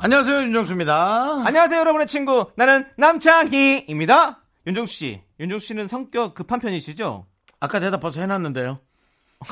안녕하세요 윤정수입니다. 안녕하세요, 여러분의 친구. 나는 남창희입니다. 윤정수 씨. 윤정수 씨는 성격 급한 편이시죠? 아까 대답 벌써 해놨는데요.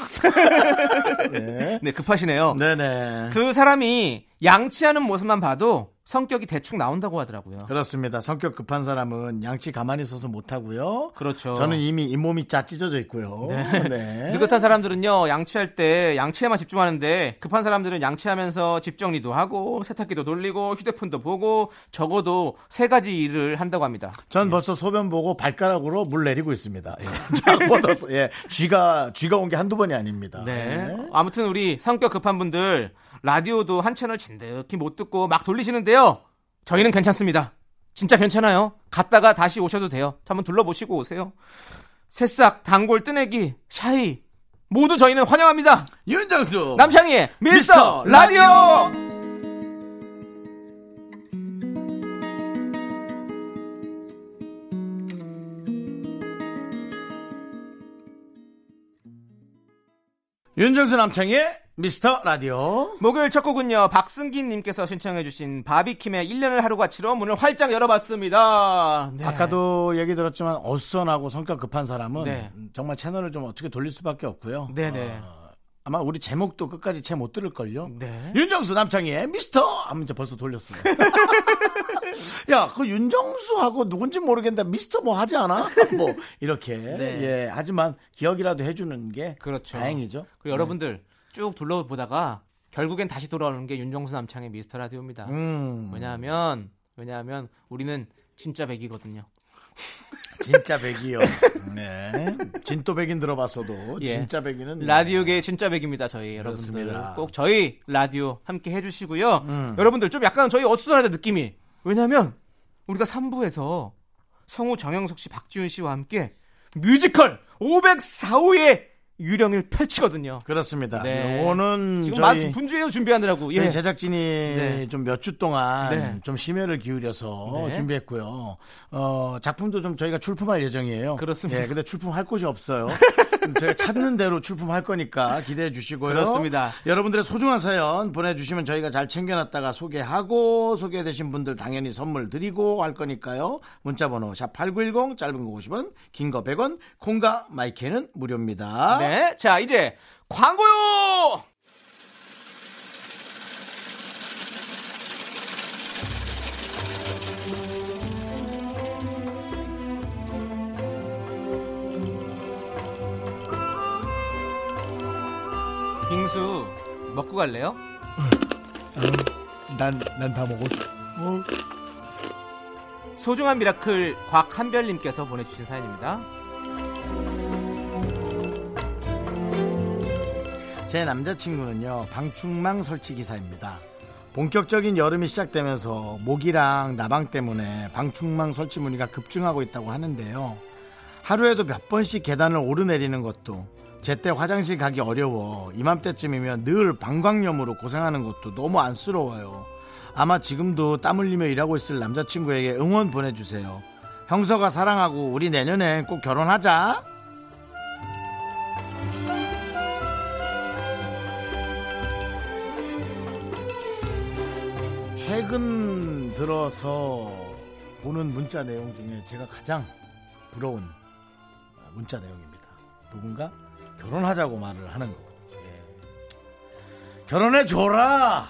네, 급하시네요. 네네. 그 사람이 양치하는 모습만 봐도 성격이 대충 나온다고 하더라고요. 그렇습니다. 성격 급한 사람은 양치 가만히 있어서 못하고요. 그렇죠. 저는 이미 잇몸이 짜 찢어져 있고요. 네. 느긋한 사람들은요, 양치할 때 양치에만 집중하는데, 급한 사람들은 양치하면서 집 정리도 하고, 세탁기도 돌리고, 휴대폰도 보고, 적어도 세 가지 일을 한다고 합니다. 전 벌써 소변 보고 발가락으로 물 내리고 있습니다. 예. 예. 쥐가, 쥐가 온 게 한두 번이 아닙니다. 네. 예. 아무튼 우리 성격 급한 분들, 라디오도 한 채널 진득히 못 듣고 막 돌리시는데요. 저희는 괜찮습니다. 진짜 괜찮아요. 갔다가 다시 오셔도 돼요. 한번 둘러보시고 오세요. 새싹, 단골, 뜨내기, 샤이. 모두 저희는 환영합니다. 윤정수! 남창희의 미스터 미스터 라디오! 윤정수 남창의 미스터 라디오. 목요일 첫 곡은요, 박승기님께서 신청해주신 바비킴의 1년을 하루같이로 문을 활짝 열어봤습니다. 네. 아까도 얘기 들었지만 어수선하고 성격 급한 사람은 네. 정말 채널을 좀 어떻게 돌릴 수밖에 없고요. 네네. 어, 아마 우리 제목도 끝까지 채못 들을걸요. 네. 윤정수 남창희의 미스터 하면 이제 벌써 돌렸어요. 야, 그 윤정수하고 누군지 모르겠는데 미스터 뭐 하지 않아? 뭐 이렇게 네. 예 하지만 기억이라도 해 주는 게 그렇죠. 다행이죠. 그리고 여러분들 쭉 둘러보다가 결국엔 다시 돌아오는 게 윤정수 남창의 미스터 라디오입니다. 음, 왜냐하면 왜냐하면 우리는 진짜 백이거든요. 진짜 백이요. 네, 진또 백인 들어봤어도 예. 진짜 백인은 라디오계 진짜 백입니다. 저희 여러분들 그렇습니다. 꼭 저희 라디오 함께 해주시고요. 음. 여러분들 좀 약간 저희 어수선하다 느낌이 왜냐하면 우리가 3부에서 성우 정영석 씨, 박지훈 씨와 함께 뮤지컬 504호의 유령을 펼치거든요. 그렇습니다. 네. 요거는 지금 저희 마 분주해요 준비하느라고. 저희 예. 제작진이 네. 좀몇 주 동안 네. 좀 심혈을 기울여서 네. 준비했고요. 어, 작품도 좀 저희가 출품할 예정이에요. 그렇습니다. 예, 근데 출품할 곳이 없어요. 저희가 찾는 대로 출품할 거니까 기대해 주시고요. 그렇습니다. 여러분들의 소중한 사연 보내주시면 저희가 잘 챙겨놨다가 소개하고 소개되신 분들 당연히 선물 드리고 할 거니까요. 문자번호 샵 8910 짧은 거 50원, 긴 거 100원, 콩과 마이크는 무료입니다. 네. 자, 이제 광고요! 빙수 먹고 갈래요? 난, 난 다 먹었어. 소중한 미라클 곽한별님께서 보내주신 사연입니다. 제 남자친구는요 방충망 설치 기사입니다. 본격적인 여름이 시작되면서 모기랑 나방 때문에 방충망 설치 문의가 급증하고 있다고 하는데요. 하루에도 몇 번씩 계단을 오르내리는 것도 제때 화장실 가기 어려워 이맘때쯤이면 늘 방광염으로 고생하는 것도 너무 안쓰러워요. 아마 지금도 땀 흘리며 일하고 있을 남자친구에게 응원 보내주세요. 형서가 사랑하고 우리 내년엔 꼭 결혼하자. 최근 들어서 보는 문자 내용 중에 제가 가장 부러운 문자 내용입니다. 누군가 결혼하자고 말을 하는 거. 예. 결혼해 줘라.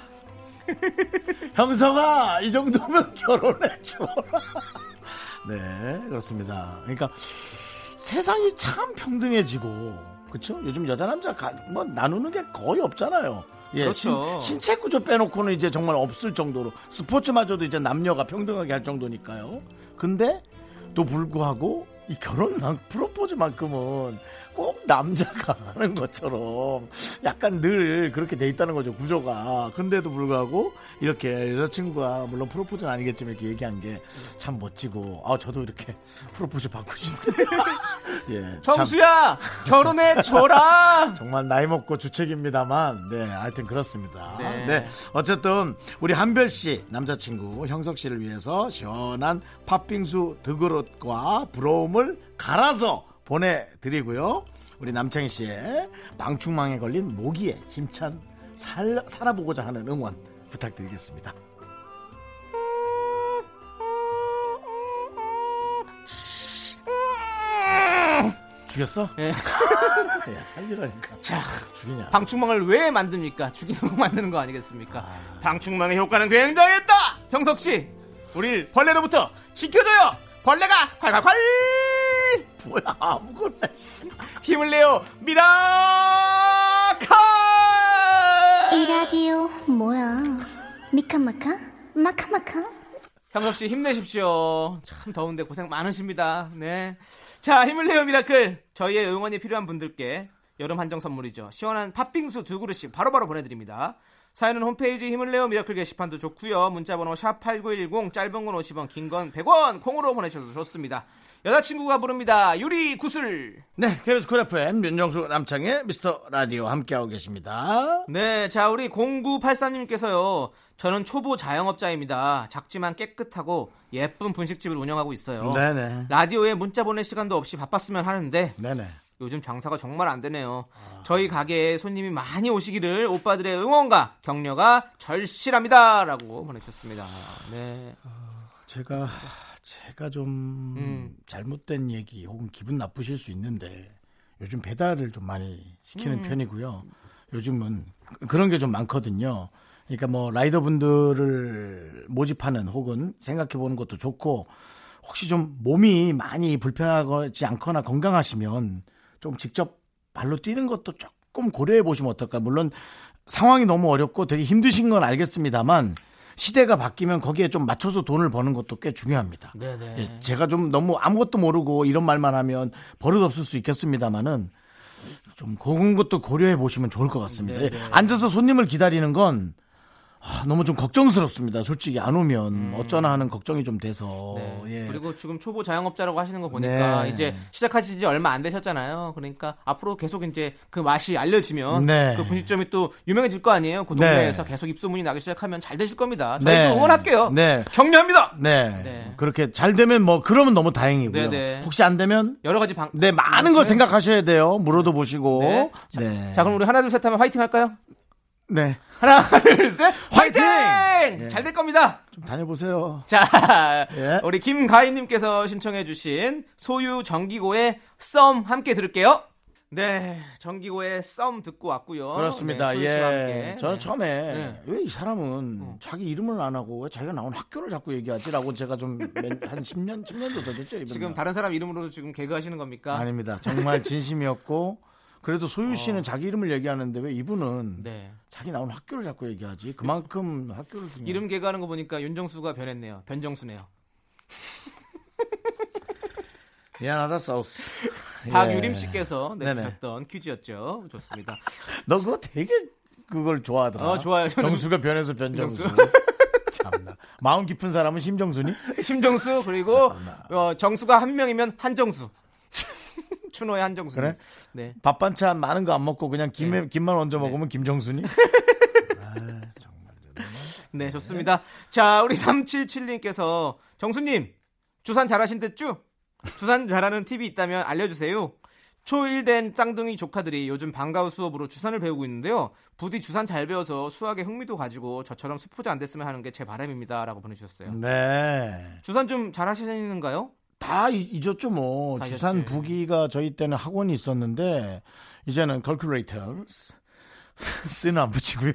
형서가 이 정도면 결혼해 줘라. 네, 그렇습니다. 그러니까 세상이 참 평등해지고 그렇죠? 요즘 여자 남자 가, 뭐 나누는 게 거의 없잖아요. 예, 그렇죠. 신, 체 구조 빼놓고는 이제 정말 없을 정도로 스포츠마저도 이제 남녀가 평등하게 할 정도니까요. 근데 또 불구하고 이 결혼 프로포즈만큼은 꼭 남자가 하는 것처럼 약간 늘 그렇게 돼 있다는 거죠 구조가 근데도 불구하고 이렇게 여자친구가 물론 프로포즈는 아니겠지만 이렇게 얘기한 게 참 멋지고 아 저도 이렇게 프로포즈 받고 싶네요 예, 참 정수야 결혼해 줘라. 정말 나이 먹고 주책입니다만 네 하여튼 그렇습니다 네. 네. 어쨌든 우리 한별 씨 남자친구 형석 씨를 위해서 시원한 팥빙수 드그릇과 부러움을 갈아서 보내드리고요 우리 남창희 씨의 방충망에 걸린 모기에 힘찬 살, 살아보고자 하는 응원 부탁드리겠습니다 죽였어? 예. 야, 살리라니까 자, 죽이냐 방충망을 왜 만듭니까? 죽이려고 만드는 거 아니겠습니까? 방충망의 효과는 굉장했다. 형석 씨, 우리 벌레로부터 지켜줘요. 벌레가 콸콸콸 뭐야 아무거나 씨. 힘을 내요. 미라카. 이 라디오 뭐야? 미카마카? 마카마카? 형석 씨 힘내십시오. 참 더운데 고생 많으십니다. 네. 자, 힘을 내요 Miracle. 저희의 응원이 필요한 분들께 여름 한정 선물이죠. 시원한 팥빙수 두 그릇씩 바로바로 보내드립니다. 사연은 홈페이지 힘을 내요 Miracle 게시판도 좋고요. 문자번호 샵 #8910 짧은 건 50원, 긴 건 100원 콩으로 보내셔도 좋습니다. 여자친구가 부릅니다. 유리 구슬. 네, KBS Cool FM 윤정수 남창희의 미스터 라디오 함께하고 계십니다. 네, 자 우리 0983님께서요. 저는 초보 자영업자입니다. 작지만 깨끗하고 예쁜 분식집을 운영하고 있어요. 네네. 라디오에 문자 보낼 시간도 없이 바빴으면 하는데 네네. 요즘 장사가 정말 안 되네요. 저희 가게에 손님이 많이 오시기를 오빠들의 응원과 격려가 절실합니다라고 보내주셨습니다. 네. 제가 제가 좀 음. 잘못된 얘기 혹은 기분 나쁘실 수 있는데 요즘 배달을 좀 많이 시키는 편이고요. 요즘은 그- 그런 게 좀 많거든요. 그러니까 뭐 라이더 분들을 모집하는 혹은 생각해 보는 것도 좋고 혹시 좀 몸이 많이 불편하지 않거나 건강하시면 좀 직접 발로 뛰는 것도 조금 고려해 보시면 어떨까. 물론 상황이 너무 어렵고 되게 힘드신 건 알겠습니다만 시대가 바뀌면 거기에 좀 맞춰서 돈을 버는 것도 꽤 중요합니다. 네네. 예, 제가 좀 너무 아무것도 모르고 이런 말만 하면 버릇 없을 수 있겠습니다만은 좀 그런 것도 고려해 보시면 좋을 것 같습니다. 예, 앉아서 손님을 기다리는 건 아, 너무 좀 걱정스럽습니다. 솔직히 안 오면 어쩌나 하는 걱정이 좀 돼서 네. 예. 그리고 지금 초보 자영업자라고 하시는 거 보니까 네. 이제 시작하신 지 얼마 안 되셨잖아요. 그러니까 앞으로 계속 이제 그 맛이 알려지면 네. 그 분식점이 또 유명해질 거 아니에요. 그 네. 동네에서 계속 입소문이 나기 시작하면 잘 되실 겁니다. 저희도 네. 응원할게요. 네. 격려합니다. 네. 네. 그렇게 잘 되면 뭐 그러면 너무 다행이고요. 네, 네. 혹시 안 되면 여러 가지 방. 네 많은 걸 네. 생각하셔야 돼요. 물어도 보시고. 네. 자, 네. 자, 그럼 우리 하나 둘 셋 하면 화이팅 할까요? 네. 하나 둘 셋 화이팅! 화이팅! 예. 잘될 겁니다. 좀 다녀보세요. 자, 예. 우리 김가희님께서 신청해주신 소유 정기고의 썸 함께 들을게요. 네, 정기고의 썸 듣고 왔고요. 그렇습니다. 네, 예. 저는 네. 처음에 네. 왜이 사람은 자기 이름을 안 하고 왜 자기가 나온 학교를 자꾸 얘기하지라고 제가 좀 한 10년, 10년도 더 됐죠. 이번 지금 다른 사람 이름으로 지금 개그 하시는 겁니까? 아닙니다. 정말 진심이었고 그래도 소유 씨는 자기 이름을 얘기하는데 왜 이분은 어. 네. 자기 나온 학교를 자꾸 얘기하지? 그만큼 학교를 중요 이름 개그 하는 거 보니까 윤정수가 변했네요. 변정수네요. 미안하다 사우스. 박유림 예. 씨께서 네네. 내주셨던 퀴즈였죠. 좋습니다. 너 그거 되게 그걸 좋아하더라. 어, 좋아요. 저는- 정수가 변해서 변정수. 정수. 참나. 마음 깊은 사람은 심정수니? 심정수 그리고 어, 정수가 한 명이면 한정수. 추노의 한정수. 그래? 네. 밥 반찬 많은 거 안 먹고 그냥 김에, 김만 얹어 먹으면 김정수니? 네, 좋습니다. 자, 우리 377님께서 정수님, 주산 잘하신 듯쭈? 주산 잘하는 팁이 있다면 알려주세요. 초1 된 짱둥이 조카들이 요즘 방과후 수업으로 주산을 배우고 있는데요. 부디 주산 잘 배워서 수학에 흥미도 가지고 저처럼 수포자 안 됐으면 하는 게 제 바람입니다. 라고 보내주셨어요. 네. 주산 좀 잘하시는가요? 다 이- 잊었죠 뭐. 다 주산 잊었지. 부기가 저희 때는 학원이 있었는데 이제는 calculator s는 안 붙이고요.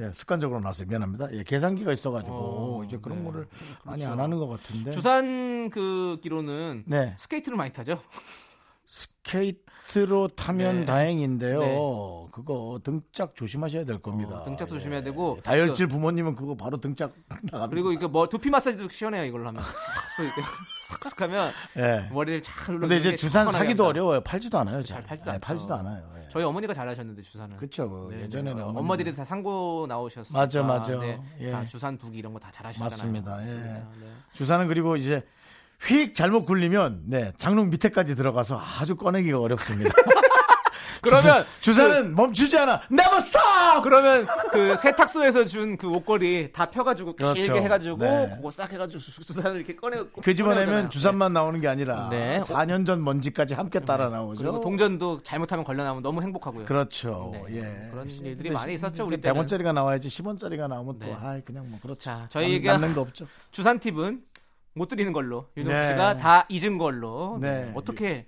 예, 습관적으로 나왔어요. 미안합니다. 예, 계산기가 있어가지고 어, 이제 그런 네. 거를 많이 그렇죠. 안 하는 것 같은데. 주산 그 기로는 네. 스케이트를 많이 타죠. 스케이트로 타면 네. 다행인데요. 네. 그거 등짝 조심하셔야 될 겁니다. 어, 등짝 예. 조심해야 되고 다혈질 부모님은 그거 바로 등짝 나갑니다. 그리고 이거 뭐 두피 마사지도 시원해요 이걸로 하면 싹 싹싹 하면 예. 머리를 잘 눌러. 근데 이제 주산 사기도 어려워요. 팔지도 않아요. 잘 잘, 팔지도 네. 팔지도 않아요. 예. 저희 어머니가 잘 하셨는데 주산을. 그쵸. 네, 예전에는 네. 어머니들- 엄마들이 다 상고 나오셨어요. 맞아, 맞아. 예. 다 주산 부기 이런 거 다 잘하시잖아요. 맞습니다. 예. 네. 주사는 그리고 이제 휙 잘못 굴리면 네 장롱 밑에까지 들어가서 아주 꺼내기가 어렵습니다. 그러면 주사는 멈추지 않아. Never stop. 그러면 그 세탁소에서 준 그 옷걸이 다 펴가지고 그렇죠. 길게 해가지고 네. 그거 싹 해가지고 수- 주산을 이렇게 꺼내 그 집어내면. 주산만 나오는 게 아니라 네. 4년 전 먼지까지 함께 따라 네. 나오죠. 그리고 동전도 잘못하면 걸려 나오면 너무 행복하고요. 그렇죠. 네. 예. 그런 일들이 근데 많이 시- 있었죠, 우리 때는. 100원짜리가 나와야지 10원짜리가 나오면 또 네. 아이 그냥 뭐 그렇죠. 남- 남는 거 없죠. 주산 팁은 못 드리는 걸로 윤정수 네. 씨가 다 잊은 걸로 네. 네. 어떻게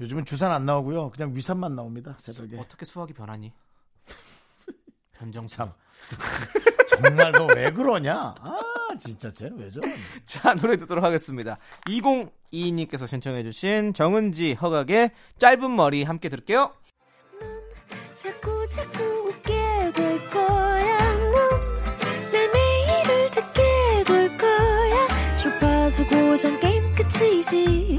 요즘은 주산 안 나오고요. 그냥 위산만 나옵니다. 새벽에. 어떻게 수학이 변하니? 변정수. 참. 정말 너 왜 그러냐? 아, 진짜 쟤는 왜 저러냐? 자, 노래 듣도록 하겠습니다. 2022님께서 신청해주신 정은지 허각의 짧은 머리 함께 들을게요. 자꾸 자꾸 웃게 될 거야. 넌내 매일을 듣게 될 거야. 주파수 고정 게임 끝이지.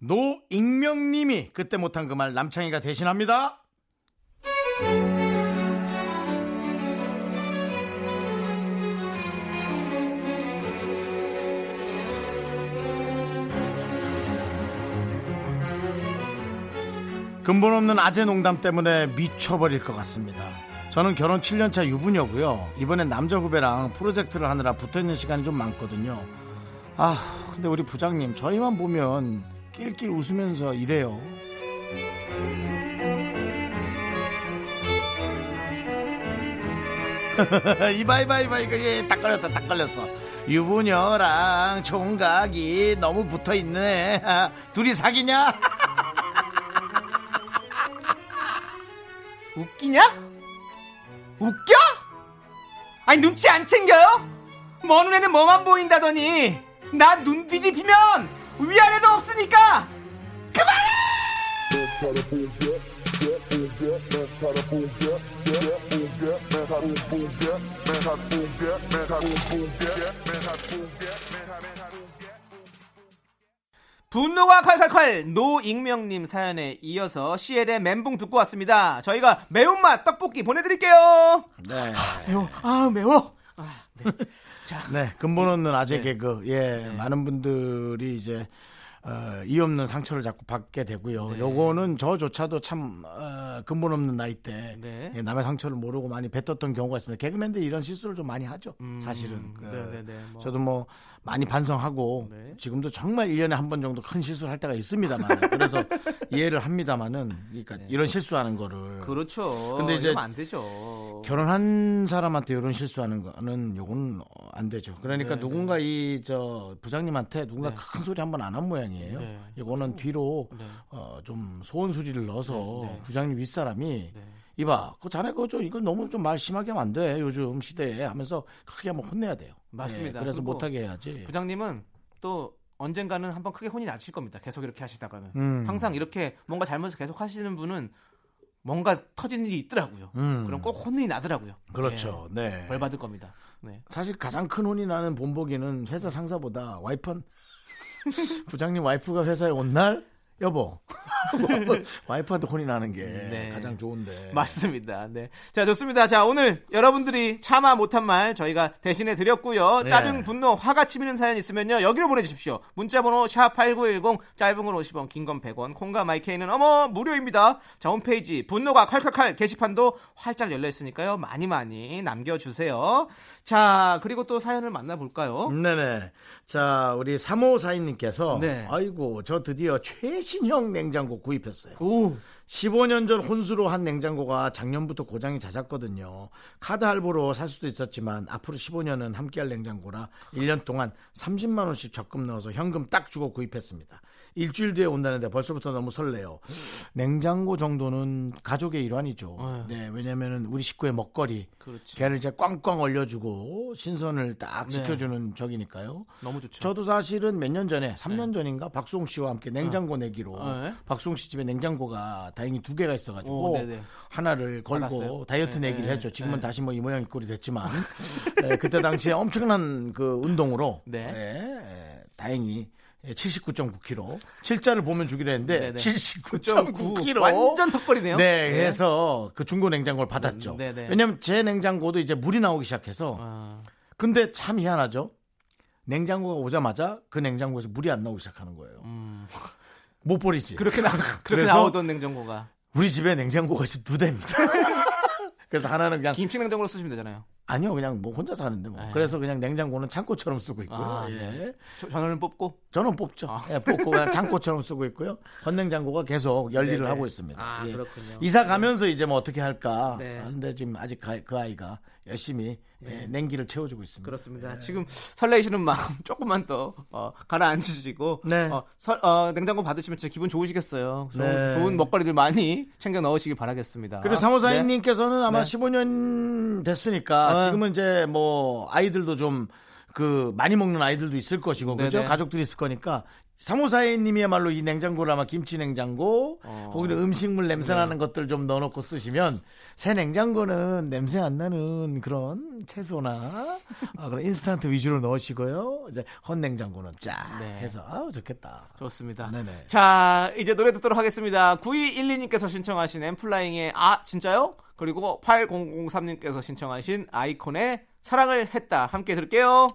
노익명님이 그때 못한 그 말 남창희가 대신합니다. 근본 없는 아재 농담 때문에 미쳐버릴 것 같습니다. 저는 결혼 7년차 유부녀고요. 이번엔 남자 후배랑 프로젝트를 하느라 붙어있는 시간이 좀 많거든요. 아, 근데 우리 부장님 저희만 보면 낄낄 웃으면서 이래요. 이봐 이봐 이봐 이거 예딱 걸렸다 딱 걸렸어. 유부녀랑 총각이 너무 붙어 있네. 아, 둘이 사귀냐? 웃기냐? 웃겨? 아니 눈치 안 챙겨요? 먼 눈에는 뭐만 보인다더니 나 눈 뒤집히면 위아래도 없으니까 분노가 콸콸콸 노익명님 사연에 이어서 CL의 멘붕 듣고 왔습니다. 저희가 매운맛 떡볶이 보내드릴게요. 네. 매워, 아 매워. 아, 네. 자, 네, 근본 없는 아재 네. 개그. 예, 많은 분들이 이제 어, 이 없는 상처를 자꾸 받게 되고요. 네. 요거는 저조차도 참 어, 근본 없는 나이 때 네. 예, 남의 상처를 모르고 많이 뱉었던 경우가 있습니다. 개그맨들이 이런 실수를 좀 많이 하죠. 음, 사실은. 그, 네, 네, 네, 뭐. 저도 뭐 많이 반성하고 네. 지금도 정말 1년에 한 번 정도 큰 실수를 할 때가 있습니다만 그래서 이해를 합니다만은 그러니까 이런 실수하는 거를 네. 그렇죠. 근데 이제 안 되죠. 결혼한 사람한테 이런 실수하는 거는 요건 어, 안 되죠. 그러니까 네, 누군가 이 저 부장님한테 누군가 네. 큰 소리 한번 안 한 모양이에요. 네. 이거는 뒤로 네. 어, 좀 소원 소리를 넣어서 네, 네. 부장님 윗사람이 네. 이봐, 그 자네 그저 이거 너무 좀 말 심하게 하면 안 돼. 요즘 시대에 하면서 크게 한번 혼내야 돼요. 맞습니다. 네, 그래서 못하게 해야지. 부장님은 또 언젠가는 한번 크게 혼이 나실 겁니다. 계속 이렇게 하시다가는 음. 항상 이렇게 뭔가 잘못을 계속 하시는 분은 뭔가 터진 일이 있더라고요. 음. 그럼 꼭 혼이 나더라고요. 그렇죠. 네. 네. 벌 받을 겁니다. 네. 사실 가장 큰 혼이 나는 본보기는 회사 상사보다 와이프 부장님 와이프가 회사에 온 날 여보 와이프한테 혼이 나는 게 네. 가장 좋은데 맞습니다. 네. 자, 좋습니다. 자, 오늘 여러분들이 참아 못한 말 저희가 대신해 드렸고요. 네. 짜증, 분노, 화가 치미는 사연 있으면요. 여기로 보내주십시오. 문자번호 샵 8910, 짧은 건 50원, 긴 건 100원, 콩과 마이케이는 어머, 무료입니다. 자, 홈페이지 분노가 칼칼칼 게시판도 활짝 열려 있으니까요. 많이 많이 남겨주세요. 자, 그리고 또 사연을 만나볼까요? 네네 자 우리 3호 사인님께서 네. 아이고 저 드디어 최 신형 냉장고 구입했어요 오, 15년 전 혼수로 한 냉장고가 작년부터 고장이 잦았거든요. 카드 할부로 살 수도 있었지만 앞으로 15년은 함께할 냉장고라 1년 동안 30만 원씩 적금 넣어서 현금 딱 주고 구입했습니다. 일주일 뒤에 온다는데 벌써부터 너무 설레요. 냉장고 정도는 가족의 일환이죠. 어. 네, 왜냐면은 우리 식구의 먹거리. 그렇지. 걔를 이제 꽝꽝 얼려주고 신선을 딱 네. 지켜주는 적이니까요. 너무 좋죠. 저도 사실은 몇 년 전에, 3년 전인가 박수홍 씨와 함께 냉장고 내기로 네. 박수홍 씨 집에 냉장고가 다행히 두 개가 있어가지고 오. 하나를 걸고 받았어요? 다이어트 네, 내기를 네, 했죠. 지금은 네. 다시 뭐 이 모양 이 꼴이 됐지만 네, 그때 당시에 엄청난 그 운동으로 네. 네, 다행히 79.9kg. 7자를 보면 주기로 했는데 네네. 79.9kg. 완전 턱걸이네요. 네, 그래서 그 중고 냉장고를 받았죠. 음. 왜냐면 제 냉장고도 이제 물이 나오기 시작해서 아, 근데 참 희한하죠. 냉장고가 오자마자 그 냉장고에서 물이 안 나오기 시작하는 거예요. 음. 못 버리지. 그렇게 나 그렇게 나오던 냉장고가 우리 집에 냉장고가 지금 두 대입니다. 그래서 하나는 그냥 김치 냉장고로 쓰시면 되잖아요. 아니요 그냥 뭐 혼자 사는데 뭐 네. 그래서 그냥 냉장고는 창고처럼 쓰고 있고요. 아, 예. 네. 저- 전원을 뽑고 저는 뽑죠. 아. 예, 뽑고 그냥 창고처럼 쓰고 있고요. 건냉장고가 계속 열일을 네네. 하고 있습니다. 아, 예. 그렇군요. 이사 가면서 이제 뭐 어떻게 할까 네. 하는데 지금 아직 가- 그 아이가 열심히 예, 냉기를 채워주고 있습니다. 그렇습니다. 지금 설레이시는 마음 조금만 더 어, 가라앉으시고 네. 어, 설- 어, 냉장고 받으시면 진짜 기분 좋으시겠어요. 좋은, 네. 좋은 먹거리들 많이 챙겨 넣으시길 바라겠습니다. 그리고 네. 사무사님께서는 아마 네. 15년 됐으니까 네. 지금은 이제 뭐 아이들도 좀 그 많이 먹는 아이들도 있을 것이고 그죠. 가족들이 있을 거니까 사무사님이야말로 이 냉장고를 아마 김치 냉장고 어. 거기는 음식물 냄새 네. 나는 것들 좀 넣어놓고 쓰시면 새 냉장고는 냄새 안 나는 그런 채소나 아, 그런 인스턴트 위주로 넣으시고요 이제 헌 냉장고는 쫙 네. 해서 아우 좋겠다. 좋습니다. 네네. 자, 이제 노래 듣도록 하겠습니다. 9212님께서 신청하신 엠플라잉의 아, 진짜요? 그리고 8003님께서 신청하신 아이콘의 사랑을 했다. 함께 들을게요.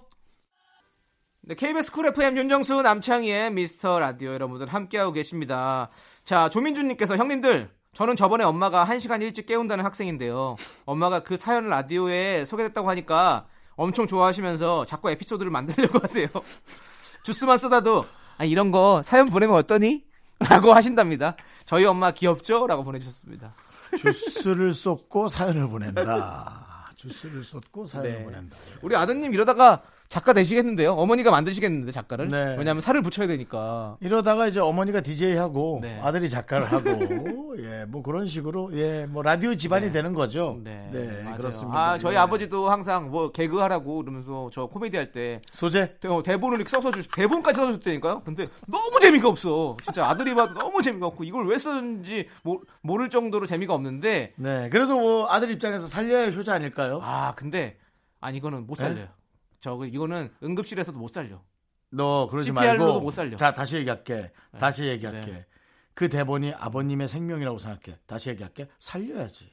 네, KBS Cool FM 윤정수 남창희의 미스터 라디오 여러분들 함께하고 계십니다. 자, 조민주님께서 형님들, 저는 저번에 엄마가 1시간 일찍 깨운다는 학생인데요. 엄마가 그 사연 라디오에 소개됐다고 하니까 엄청 좋아하시면서 자꾸 에피소드를 만들려고 하세요. 주스만 쏟아도 아, 이런 거 사연 보내면 어떠니? 라고 하신답니다. 저희 엄마 귀엽죠? 라고 보내주셨습니다. 주스를 쏟고 사연을 보낸다. 주스를 쏟고 사연을 네. 보낸다. 우리 아드님 이러다가 작가 되시겠는데요? 어머니가 만드시겠는데 작가를? 네. 왜냐하면 살을 붙여야 되니까. 이러다가 이제 어머니가 DJ 하고 네. 아들이 작가를 하고 예 뭐 그런 식으로 예 뭐 라디오 집안이 되는 거죠. 네, 네. 그렇습니다. 아, 저희 예. 아버지도 항상 뭐 개그 하라고 그러면서 저 코미디 할 때 소재 대본을 이렇게 써서 주 대본까지 써서 줬다니까요. 근데 너무 재미가 없어. 진짜 아들이 봐도 너무 재미가 없고 이걸 왜 썼는지 모, 모를 정도로 재미가 없는데 네 그래도 뭐 아들 입장에서 살려야 할 효자 아닐까요? 아 근데 아니 이거는 못 네? 살려요. 저 이거는 응급실에서도 못 살려. 너 그러지 CPR 로도 말고 못 살려. 자 다시 얘기할게. 다시 얘기할게. 네. 그 대본이 아버님의 생명이라고 생각해. 다시 얘기할게. 살려야지.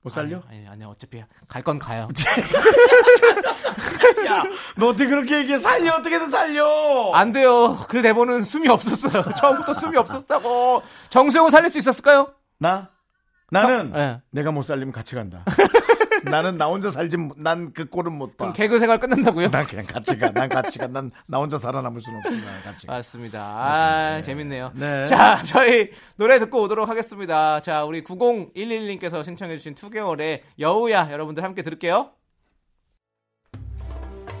못 살려? 아니 아니, 아니 어차피 갈 건 가요. 야, 너 어떻게 그렇게 얘기해? 살려 어떻게든 살려. 안 돼요. 그 대본은 숨이 없었어요. 처음부터 숨이 없었다고. 정수영을 살릴 수 있었을까요? 나 나는 네. 내가 못 살리면 같이 간다. 나는 나 혼자 살지 난 그 꼴은 못 봐. 개그 생활 끝난다고요? 난 그냥 같이 가. 난 같이 가. 난 나 혼자 살아남을 수는 없으니까 같이 가. 맞습니다. 아, 재밌네요. 네. 자, 저희 노래 듣고 오도록 하겠습니다. 자, 우리 9011님께서 신청해주신 2개월의 여우야 여러분들 함께 들을게요.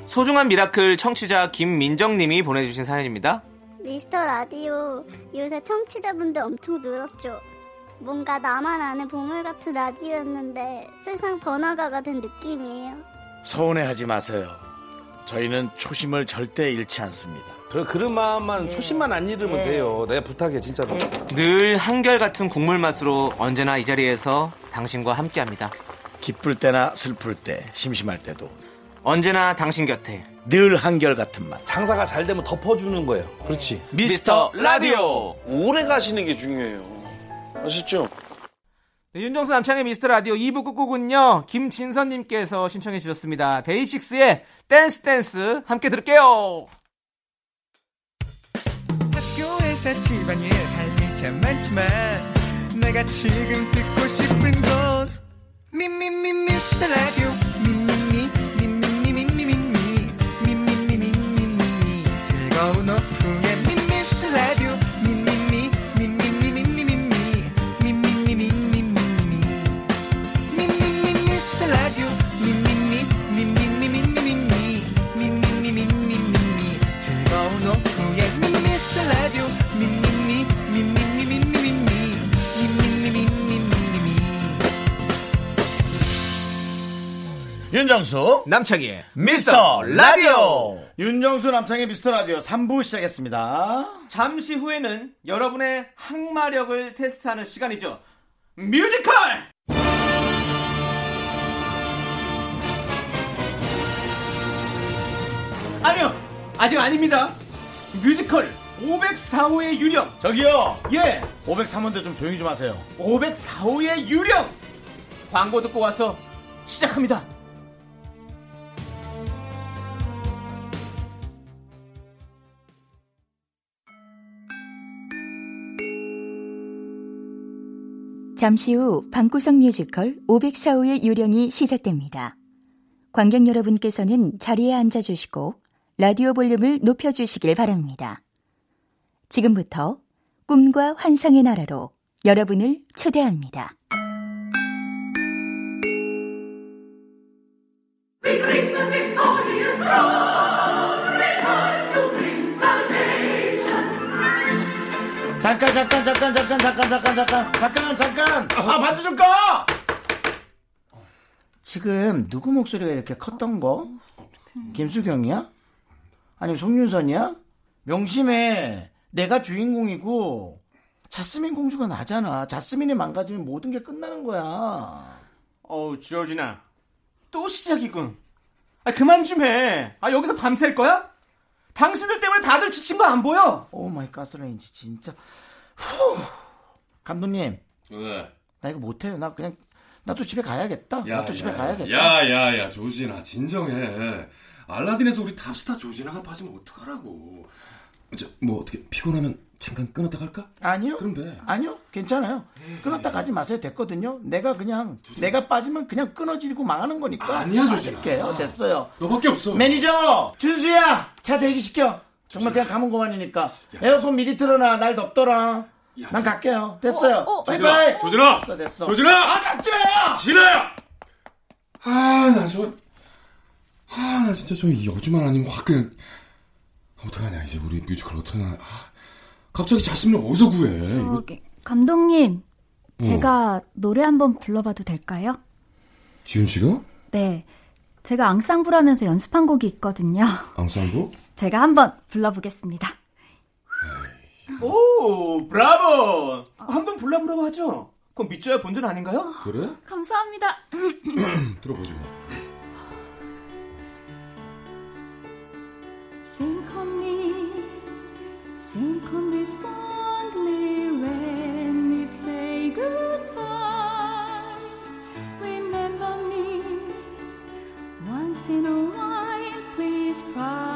소중한 Miracle 청취자 김민정님이 보내주신 사연입니다. 미스터 라디오 요새 청취자분들 엄청 늘었죠. 뭔가 나만 아는 보물 같은 라디오였는데 세상 번화가가 된 느낌이에요. 서운해하지 마세요. 저희는 초심을 절대 잃지 않습니다. 그런 그런 마음만 초심만 안 잃으면 돼요. 내가 부탁해 진짜로. 늘 한결같은 국물 맛으로 언제나 이 자리에서 당신과 함께 합니다. 기쁠 때나 슬플 때, 심심할 때도 언제나 당신 곁에 늘 한결 같은 맛. 장사가 잘 되면 덮어주는 거예요. 그렇지. 미스터 라디오. 오래 가시는 게 중요해요. 아시죠? 네, 윤정수 남창희의 미스터 라디오 2부 끝곡은요 김진선님께서 신청해 주셨습니다 DAY6의 Dance Dance 함께 들을게요 학교에서 집안일 할일참 많지만 내가 지금 듣고 싶은 건 미 미 미 미스터 라디오 미 미 미 미 미 미 미 미 미 미 미 미 미미미 즐거운 오후 윤정수 남창희의 미스터 라디오 윤정수 남창희의 미스터 라디오 3부 시작했습니다. 잠시 후에는 여러분의 항마력을 테스트하는 시간이죠. 뮤지컬! 아니요, 아직 아닙니다. 뮤지컬 504호의 유령. 저기요 예, 503호인데 좀 조용히 좀 하세요. 504호의 유령. 광고 듣고 와서 시작합니다. 잠시 후 방구석 뮤지컬 504호의 유령이 시작됩니다. 관객 여러분께서는 자리에 앉아주시고 라디오 볼륨을 높여주시길 바랍니다. 지금부터 꿈과 환상의 나라로 여러분을 초대합니다. 잠깐 잠깐 잠깐 잠깐 잠깐 잠깐 잠깐 잠깐 잠깐 아 반주 좀 꺼! 지금 누구 목소리가 이렇게 컸던 거? 김수경이야? 아니면 송윤선이야? 명심해 내가 주인공이고 자스민 공주가 나잖아 자스민이 망가지면 모든 게 끝나는 거야 어우, 조진아. 또 시작이군. 아, 그만 좀 해. 아, 여기서 밤샐 거야? 당신들 때문에 다들 지친 거 안 보여? Oh my 가스레인지 진짜 후. 감독님 왜? 나 이거 못해요 나 그냥 나도 집에 가야겠다 나도 집에 가야겠어 야야야 조진아 진정해. 알라딘에서 우리 탑스타 조진아가 빠지면 어떡하라고. 저, 뭐 어떻게 피곤하면 잠깐 끊었다 갈까? 아니요. 그럼 돼. 아니요. 괜찮아요. 끊었다 가지 마세요. 됐거든요. 내가 그냥 내가 빠지면 그냥 끊어지고 망하는 거니까. 아니야, 조진아. 됐어요. 너밖에 없어. 매니저 준수야 차 대기시켜. 정말 그냥 가면 그만이니까. 에어컨 미리 틀어놔. 날 덥더라. 야. 난 갈게요. 됐어요. 어, 어. 바이바이. 조진아! 됐어 됐어. 조진아! 아 잡지 마요. 진아야! 아, 나 저, 아, 나 진짜 저 여주만 아니면 확 그냥, 어떡하냐, 이제 우리 뮤지컬 어떡하냐. 아, 갑자기 자스민을 어디서 구해? 저기 감독님 제가 노래 한번 불러봐도 될까요? 지훈 씨가? 네 제가 앙상블 하면서 연습한 곡이 있거든요 앙상블? 제가 한번 불러보겠습니다 오, 브라보! 한번 불러보라고 하죠? 그건 밑줘야 본전 아닌가요? 그래? 감사합니다 들어보지 뭐. Think of me, think on me fondly when we say goodbye. Remember me once in a while, please promise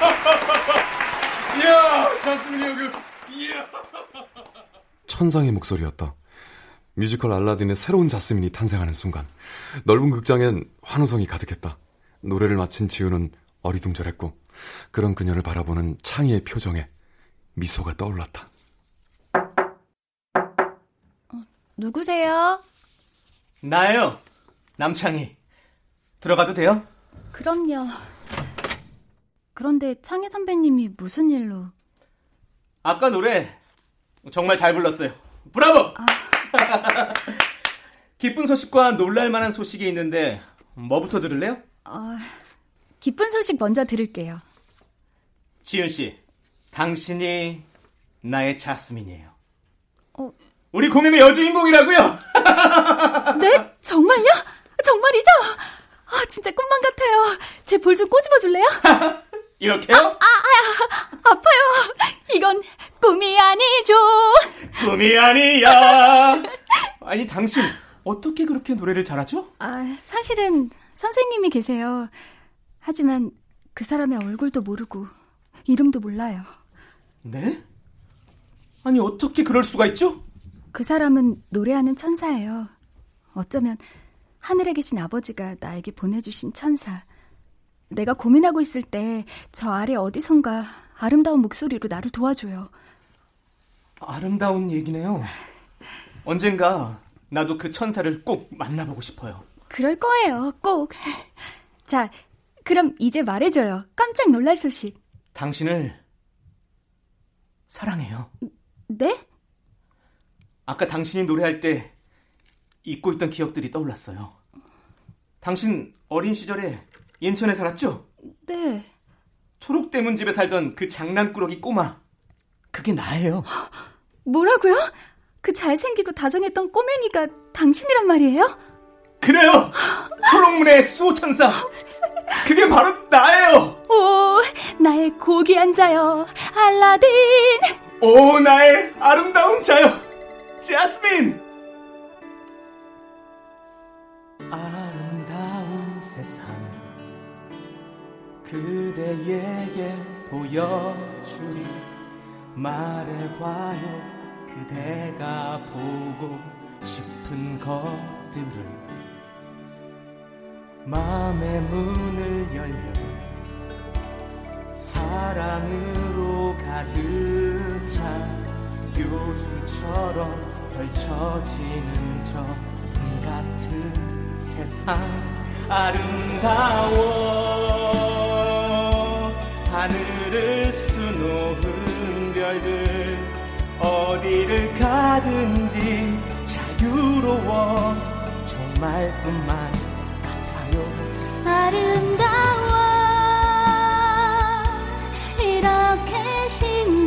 이야, 자스민이 여기 있어. 이야. 천상의 목소리였다. 뮤지컬 알라딘의 새로운 자스민이 탄생하는 순간 넓은 극장엔 환호성이 가득했다. 노래를 마친 지우는 어리둥절했고 그런 그녀를 바라보는 창희의 표정에 미소가 떠올랐다. 누구세요? 나예요. 남창희. 들어가도 돼요? 그럼요. 그런데 창희 선배님이 무슨 일로? 아까 노래 정말 잘 불렀어요. 브라보! 기쁜 소식과 놀랄만한 소식이 있는데 뭐부터 들을래요? 어, 기쁜 소식 먼저 들을게요. 지윤 씨, 당신이 나의 자스민이에요. 어. 우리 공연의 여주인공이라고요? 네? 정말요? 정말이죠? 아, 진짜 꿈만 같아요. 제 볼 좀 꼬집어 줄래요? 이렇게요? 아, 아, 아파요. 이건 꿈이 아니죠. 꿈이 아니야. 아니 당신 어떻게 그렇게 노래를 잘하죠? 아, 사실은 선생님이 계세요. 하지만 그 사람의 얼굴도 모르고 이름도 몰라요. 네? 아니 어떻게 그럴 수가 있죠? 그 사람은 노래하는 천사예요. 어쩌면 하늘에 계신 아버지가 나에게 보내주신 천사. 내가 고민하고 있을 때 저 아래 어디선가 아름다운 목소리로 나를 도와줘요. 아름다운 얘기네요. 언젠가 나도 그 천사를 꼭 만나보고 싶어요. 그럴 거예요, 꼭. 자, 그럼 이제 말해줘요. 깜짝 놀랄 소식. 당신을 사랑해요. 네? 아까 당신이 노래할 때 잊고 있던 기억들이 떠올랐어요. 당신 어린 시절에 인천에 살았죠? 네. 초록대문 집에 살던 그 장난꾸러기 꼬마. 그게 나예요. 뭐라고요? 그 잘생기고 다정했던 꼬맹이가 당신이란 말이에요? 그래요! 초록문의 수호천사! 그게 바로 나예요! 오, 나의 고귀한 자여, 알라딘! 오, 나의 아름다운 자여, 자스민! 그대에게 보여주리. 말해봐요, 그대가 보고 싶은 것들을. 마음의 문을 열면 사랑으로 가득 찬 요술처럼 펼쳐지는 저 같은 세상 아름다워 하늘을 수놓은 별들 어디를 가든지 자유로워. 정말뿐만 아름다워. 이렇게 신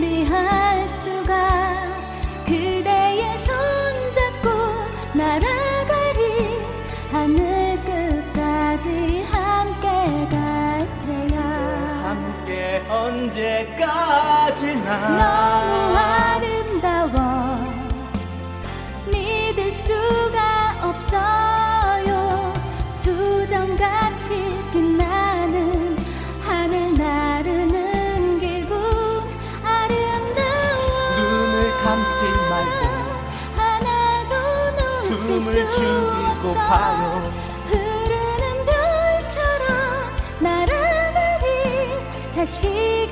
너무 아름다워. 믿을 수가 없어요. 수정같이 빛나는 하늘 나르는 기분 아름다워. 눈을 감지 말고 하나도 놓칠 숨을 수 죽이고 없어. 봐요 흐르는 별처럼 날아가리 다시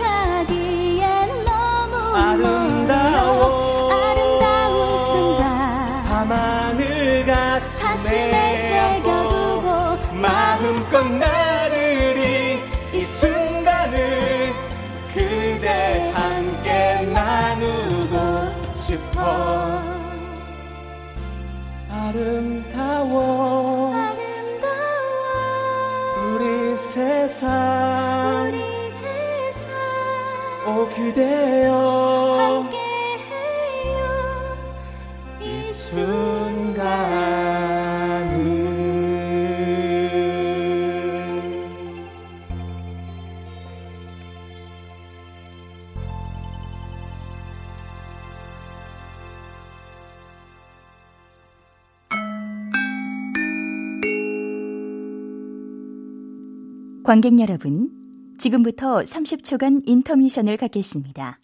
관객 여러분, 지금부터 30초간 인터미션을 갖겠습니다.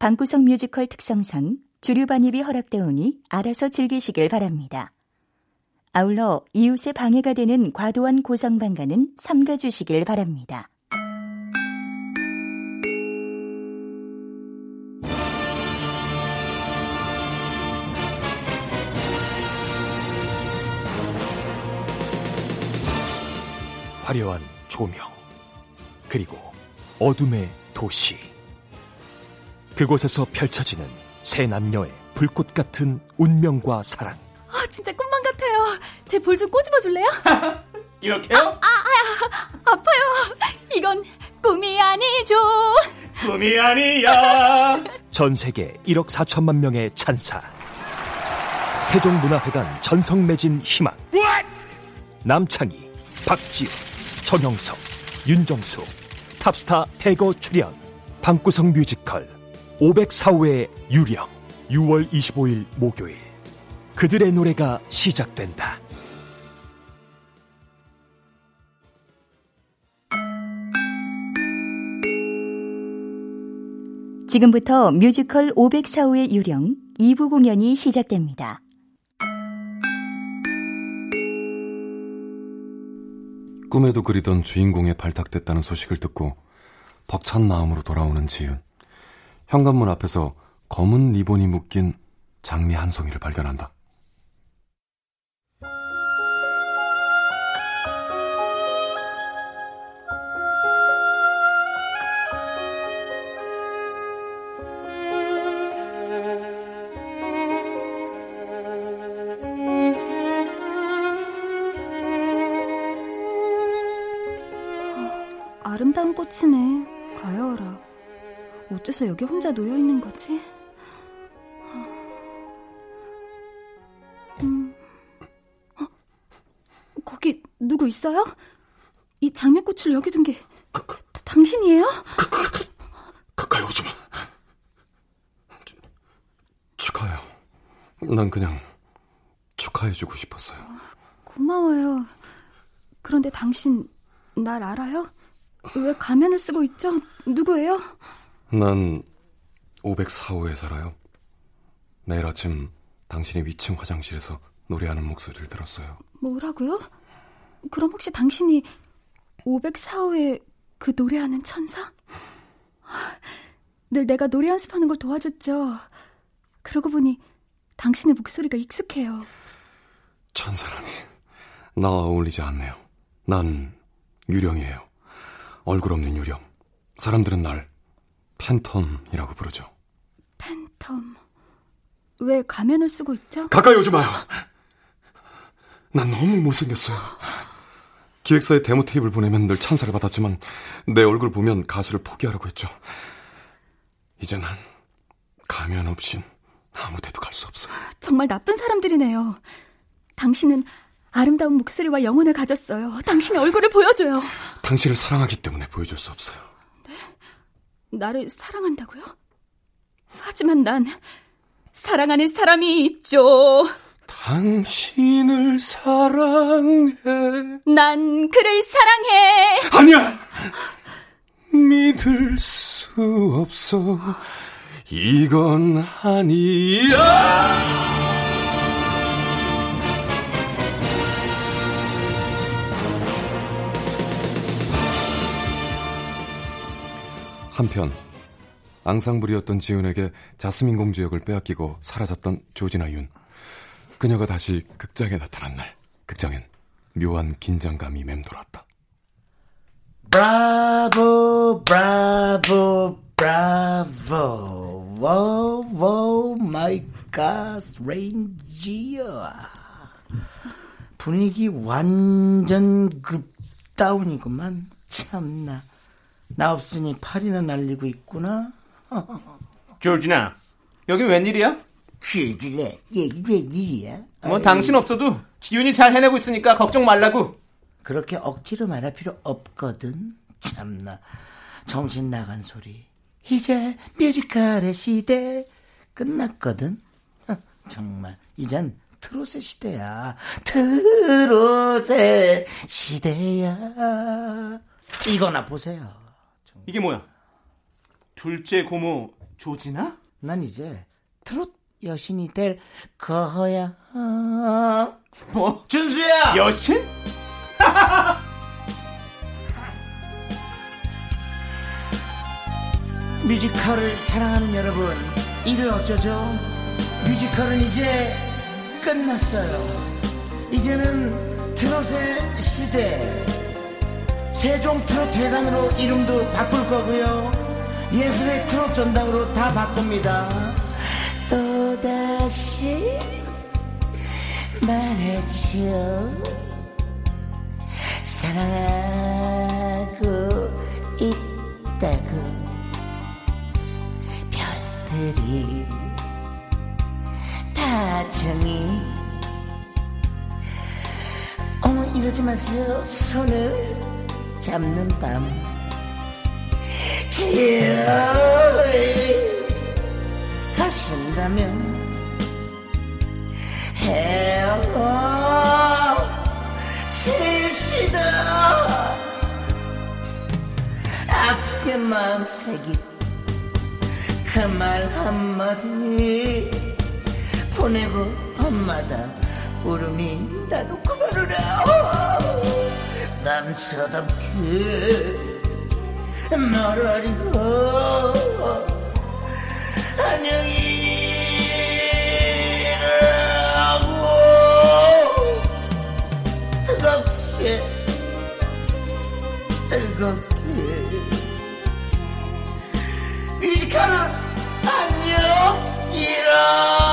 방구석 뮤지컬 특성상 주류 반입이 허락되어 오니 알아서 즐기시길 바랍니다. 아울러 이웃의 방해가 되는 과도한 고성 방가는 삼가주시길 바랍니다. 화려한 조명, 그리고 어둠의 도시. 그곳에서 펼쳐지는 새 남녀의 불꽃 같은 운명과 사랑. 아, 진짜 꿈만 같아요. 제 볼 좀 꼬집어 줄래요? 이렇게요? 아, 아, 아파요. 이건 꿈이 아니죠. 꿈이 아니야. 전 세계 1억 4천만 명의 찬사. 세종문화회관 전성매진 희망. 남창희, 박지우, 정영석, 윤정수, 탑스타 대거 출연. 방구석 뮤지컬 504호의 유령. 6월 25일 목요일. 그들의 노래가 시작된다. 지금부터 뮤지컬 504호의 유령 2부 공연이 시작됩니다. 꿈에도 그리던 주인공에 발탁됐다는 소식을 듣고 벅찬 마음으로 돌아오는 지윤. 현관문 앞에서 검은 리본이 묶인 장미 한 송이를 발견한다. 꽃이네. 가여워라. 어째서 여기 혼자 놓여 있는 거지? 음. 어? 거기 누구 있어요? 이 장미꽃을 여기 둔 게 당신이에요? 가까이 오지 마. 주- 축하해요. 난 그냥 축하해주고 싶었어요. 고마워요. 그런데 당신 날 알아요? 왜 가면을 쓰고 있죠? 누구예요? 난 504호에 살아요. 내일 아침 당신이 위층 화장실에서 노래하는 목소리를 들었어요. 뭐라고요? 그럼 혹시 당신이 504호의 그 노래하는 천사? 늘 내가 노래 연습하는 걸 도와줬죠. 그러고 보니 당신의 목소리가 익숙해요. 천사라니. 나와 어울리지 않네요. 난 유령이에요. 얼굴 없는 유령. 사람들은 날 phantom이라고 부르죠. 팬텀. 왜 가면을 쓰고 있죠? 가까이 오지 마요. 난 너무 못생겼어요. 기획사에 demo tape을 보내면 늘 찬사를 받았지만 내 얼굴 보면 가수를 포기하라고 했죠. 이제 난 가면 없인 아무 데도 갈 수 없어요. 정말 나쁜 사람들이네요. 당신은 아름다운 목소리와 영혼을 가졌어요. 당신의 얼굴을 보여줘요. 당신을 사랑하기 때문에 보여줄 수 없어요. 나를 사랑한다고요? 하지만 난 사랑하는 사람이 있죠. 당신을 사랑해. 난 그를 사랑해. 아니야! 믿을 수 없어. 이건 아니야! 한편 앙상블이었던 지훈에게 자스민 공주 역을 빼앗기고 사라졌던 조진아 윤. 그녀가 다시 극장에 나타난 날, 극장엔 묘한 긴장감이 맴돌았다. 브라보, 브라보, 브라보. 워우, oh, my 가스레인지야. 분위기 완전 급다운이구만. 참나. 나 없으니 파리나 날리고 있구나. 조진아, 여기 웬일이야? 그래, 얘기 웬일이야? 뭐 당신 없어도 지윤이 잘 해내고 있으니까 걱정 말라고. 그렇게 억지로 말할 필요 없거든. 참나. 정신 나간 소리. 이제 뮤지컬의 시대 끝났거든. 어, 정말 이젠 트롯의 시대야. 트롯의 시대야. 이거나 보세요. 이게 뭐야? 둘째 고모 조지나? 난 이제 트롯 여신이 될 거야. 뭐? 준수야! 여신? 뮤지컬을 사랑하는 여러분, 이를 어쩌죠? 뮤지컬은 이제 끝났어요. 이제는 트롯의 시대. 세종 트롯 회관으로 이름도 바꿀 거고요. 예술의 트롯 전당으로 다 바꿉니다. 또다시 말했죠. 사랑하고 있다고. 별들이 다 정이 어머 이러지 마세요 손을 잡는 밤. 기어이 가신다면 헤어 칩시다. 아프게 마음 새기 그 말 한마디 보내고 밤마다 울음이 나도 그러라 남처럼 그 너를 잃어 안녕히 뜨겁게 뜨겁게. 뮤지컬은 안녕 이라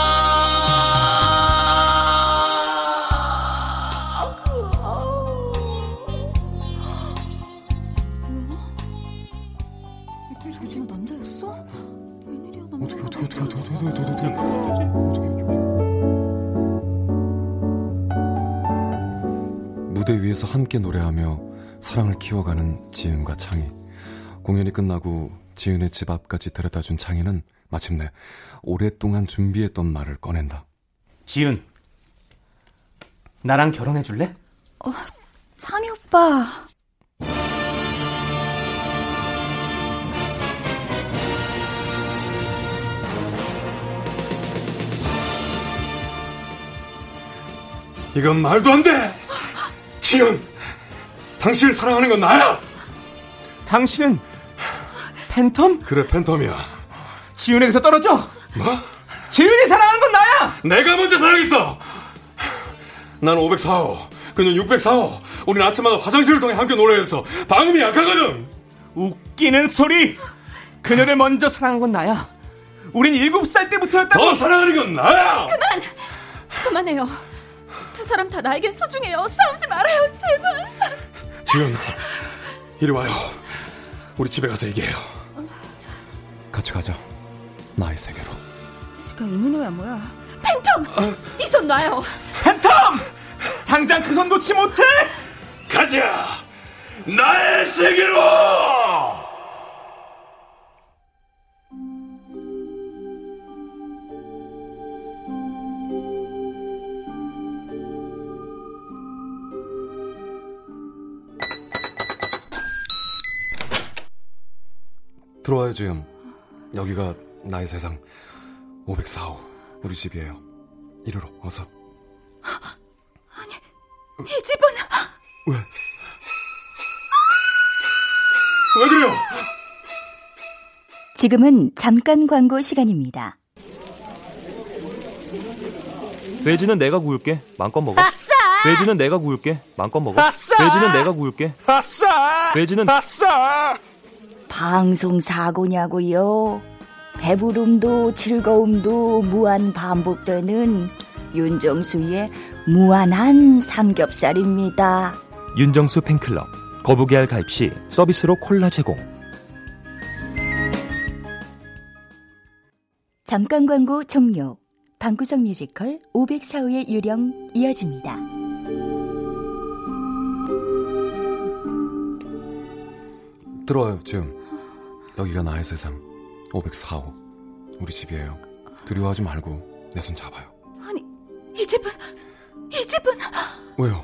위에서 함께 노래하며 사랑을 키워가는 지은과 창희 공연이 끝나고 지은의 집 앞까지 데려다 준 창희는 마침내 오랫동안 준비했던 말을 꺼낸다 지은. 나랑 결혼해 줄래? 찬이 오빠 이건 말도 안 돼 지은 당신을 사랑하는 건 나야 당신은 팬텀? 그래 팬텀이야 지은에게서 떨어져. 뭐? 지은이 사랑하는 건 나야. 내가 먼저 사랑했어. 나는 504호, 그는 604호. 우린 아침마다 화장실을 통해 함께 노래했어. 방음이 약하거든. 웃기는 소리. 그녀를 먼저 사랑한 건 나야. 우린 일곱 살 때부터였다고. 더 사랑하는 건 나야. 그만해요 두 사람 다 나에겐 소중해요 싸우지 말아요 제발 지은, 이리 와요. 우리 집에 가서 얘기해요. 같이 가자. 나의 세계로. 지가 이민호야 뭐야 팬텀 이손 놔요 팬텀. 당장 그 손 놓지 못해. 가자. 나의 세계로. 들어와요, 지금. 여기가 나의 세상 504호 우리 집이에요. 이리로 어서. 이 집은 왜? 왜 그래요? 지금은 잠깐 광고 시간입니다. 돼지는 내가 구울게. 마음껏 먹어. 아싸 돼지는 내가 구울게. 마음껏 먹어. 아싸! 돼지는 내가 구울게. 아싸. 돼지는 아싸. 방송 사고냐고요. 배부름도 즐거움도 무한 반복되는 윤정수의 무한한 삼겹살입니다. 윤정수 팬클럽. 거북이 알 가입 시 서비스로 콜라 제공. 잠깐 광고 종료. 방구석 뮤지컬 504호의 유령 이어집니다. 들어와요, 지금. 여기가 나의 세상 504호 우리 집이에요. 두려워하지 말고 내 손 잡아요. 아니 이이 집은 이 집은 왜요?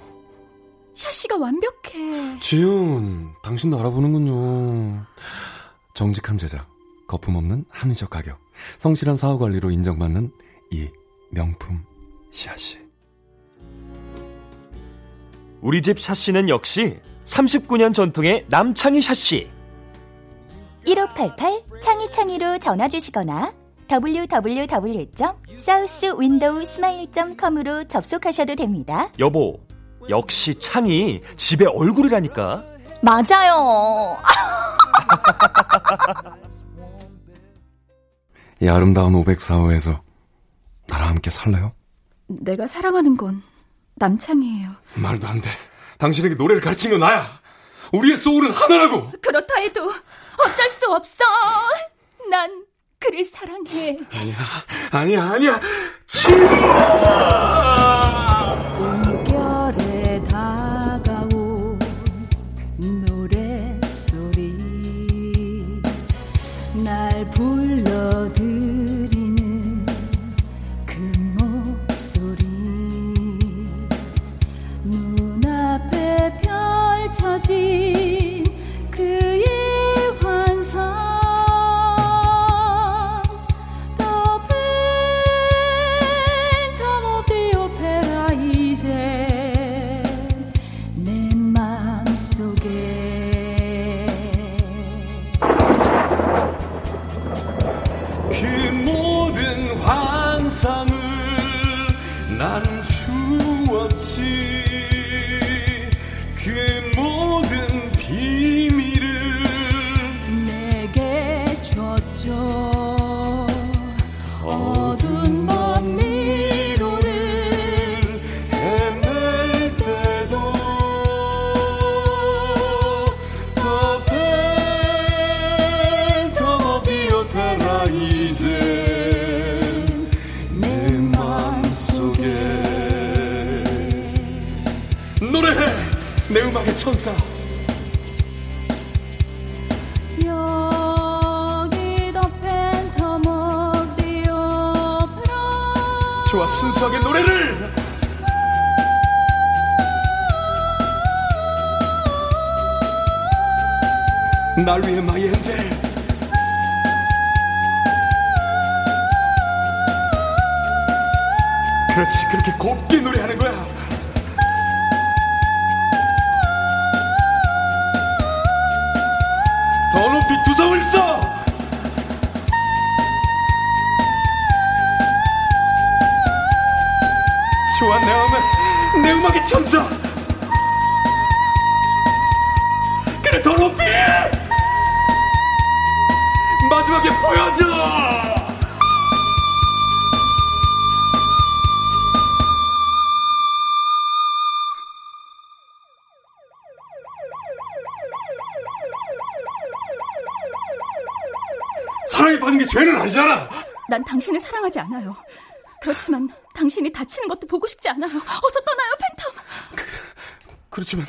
샤시가 완벽해. 지훈, 당신도 알아보는군요. 정직한 제작, 거품 없는 합리적 가격, 성실한 사후 관리로 인정받는 이 명품 샤시. 우리 집 샤시는 역시 39년 전통의 남창희 샤시. 1588 창이창이로 전화 주시거나 www.southwindowsmile.com으로 접속하셔도 됩니다. 여보, 역시 창이 집의 얼굴이라니까. 맞아요. 이 아름다운 504호에서 나랑 함께 살래요? 내가 사랑하는 건 남창이에요. 말도 안 돼. 당신에게 노래를 가르친 건 나야. 우리의 소울은 하나라고. 그렇다 해도 어쩔 수 없어. 난 그를 사랑해. 아니야, 아니야, 아니야. 꿈결 마지막에 보여줘! 빠진 게 죄는 아니잖아! 난 당신을 사랑하지 않아요. 그렇지만 당신이 다치는 것도 보고 싶지 않아요. 어서 떠나요 팬텀! 그렇지만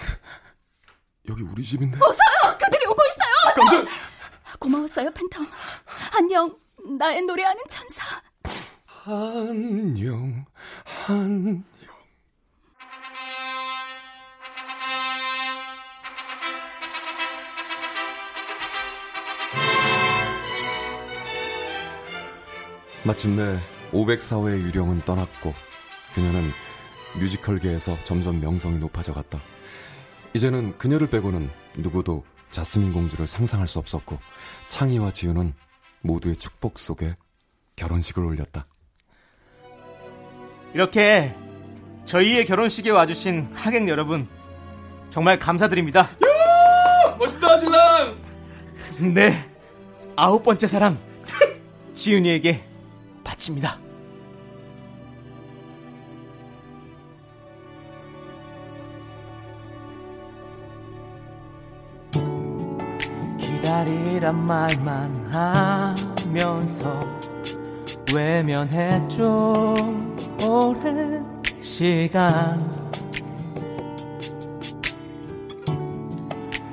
여기 우리 집인데? 어서요! 그들이 오고 있어요! 어서 깜짝 고마웠어요 팬텀. 안녕 나의 노래하는 천사. 안녕 안녕. 마침내 504호의 유령은 떠났고 그녀는 뮤지컬계에서 점점 명성이 높아져 갔다. 이제는 그녀를 빼고는 누구도 자스민 공주를 상상할 수 없었고 창희와 지우는 모두의 축복 속에 결혼식을 올렸다. 이렇게 저희의 결혼식에 와주신 하객 여러분 정말 감사드립니다. 멋있다 신랑! 네 아홉 번째 사랑 지은이에게 바칩니다. 기다리란 말만 하면서 외면했죠 오랜 시간.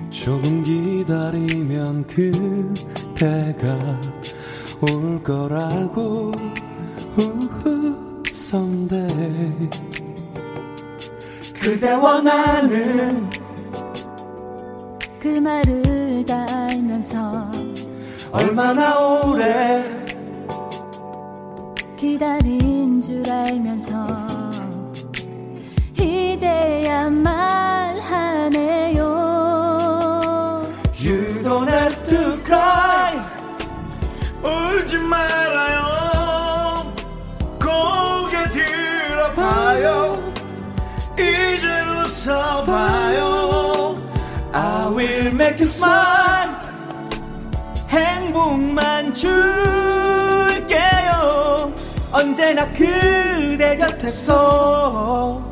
조금 기다리면 그때가 올 거라고 우후 someday 그대 원하는 그 말을 다 알면서 얼마나 오래 기다린 줄 알면서 이제야 말하네요. You don't have to cry. 울지 말아요. 고개 들어봐요. 이제 웃어봐요 I will make you smile 행복만 줄게요 언제나 그대 곁에서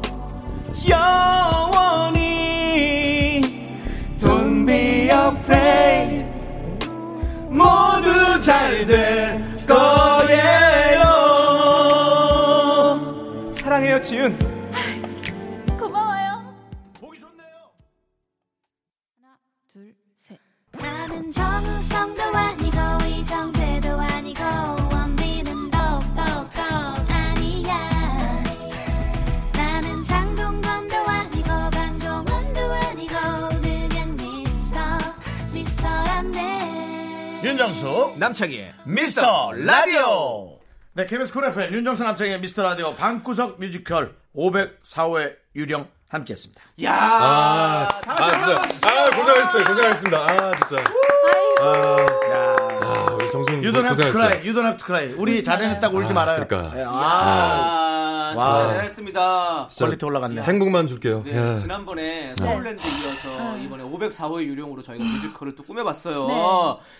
영원히 Don't be afraid 모두 잘 될 윤정수 남창희의 미스터 라디오 네 KBS Cool FM 윤정수 남창희의 미스터 라디오 방구석 뮤지컬 504호의 유령 함께했습니다 야 아, 다 아, 같이 진짜. 아, 고생했어요. 고생했습니다. 아, 진짜. 아, 아, 우리 정수 형 you don't have to 고생했어요. Cry you don't have to cry 우리 잘해냈다고 울지 아, 말아요 그러니까. 네, 아, 아, 와. 진짜 대단했습니다. 진짜 퀄리티 올라갔네 행복만 줄게요. 네, 야. 지난번에 서울랜드 이어서 이번에 504호의 유령으로 저희가 뮤지컬을 또 꾸며봤어요. 네.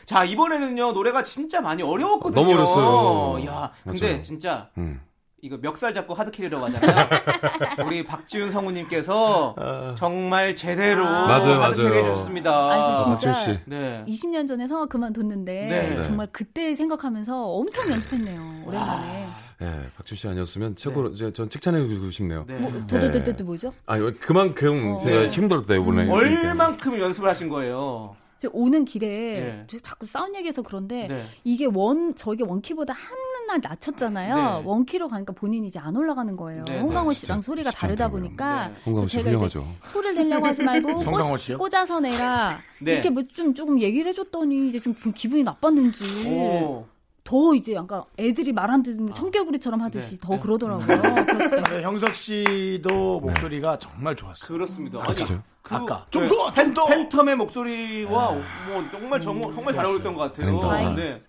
자 이번에는요 노래가 진짜 많이 어려웠거든요. 너무 어려웠어요. 야, 근데 맞아요. 진짜 음. 이거 멱살 잡고 하드캐리라고 하잖아요. 우리 박지훈 성우님께서 정말 제대로 맞아요, 하드캐리 맞아요. 해줬습니다. 아니, 진짜 박준 씨. 네. 20년 전에 성악 그만뒀는데 네. 정말 그때 생각하면서 엄청 연습했네요 오랜만에 예, 박준 씨 아니었으면 최고로 이제 전 칭찬해 주고 싶네요. 네. 뭐, 네. 도도도도 뭐죠? 아, 그만큼 어. 제가 네. 힘들었다 이번에. 얼만큼 연습을 하신 거예요? 저 오는 길에 네. 저 자꾸 싸운 얘기해서 그런데 네. 이게 원 저게 원키보다 하날 낮췄잖아요. 네. 원키로 가니까 본인이 이제 안 올라가는 거예요. 네, 홍광호 네, 씨랑 소리가 다르다. 보니까 네. 홍광호 씨 제가 훌륭하죠. 이제 소리를 내려고 하지 말고 꽂? 꽂아서 내라 네. 이렇게 뭐 좀 조금 얘기를 해줬더니 이제 좀 기분이 나빴는지 오. 더 이제 약간 애들이 말 안 듣는 청개구리처럼 하듯이 네, 더 네. 그러더라고요. 그래서 네, 형석 씨도 목소리가 정말 좋았어요 그렇습니다. 아, 진짜요? 그, 아까. 네, 좀 더, 좀 더. 팬텀의 목소리와 뭐 정말 정말, 정말 잘 어울렸던 것 같아요. 다행이다. 네.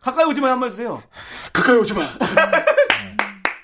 가까이 오지 마 한번 해주세요. 가까이 오지 마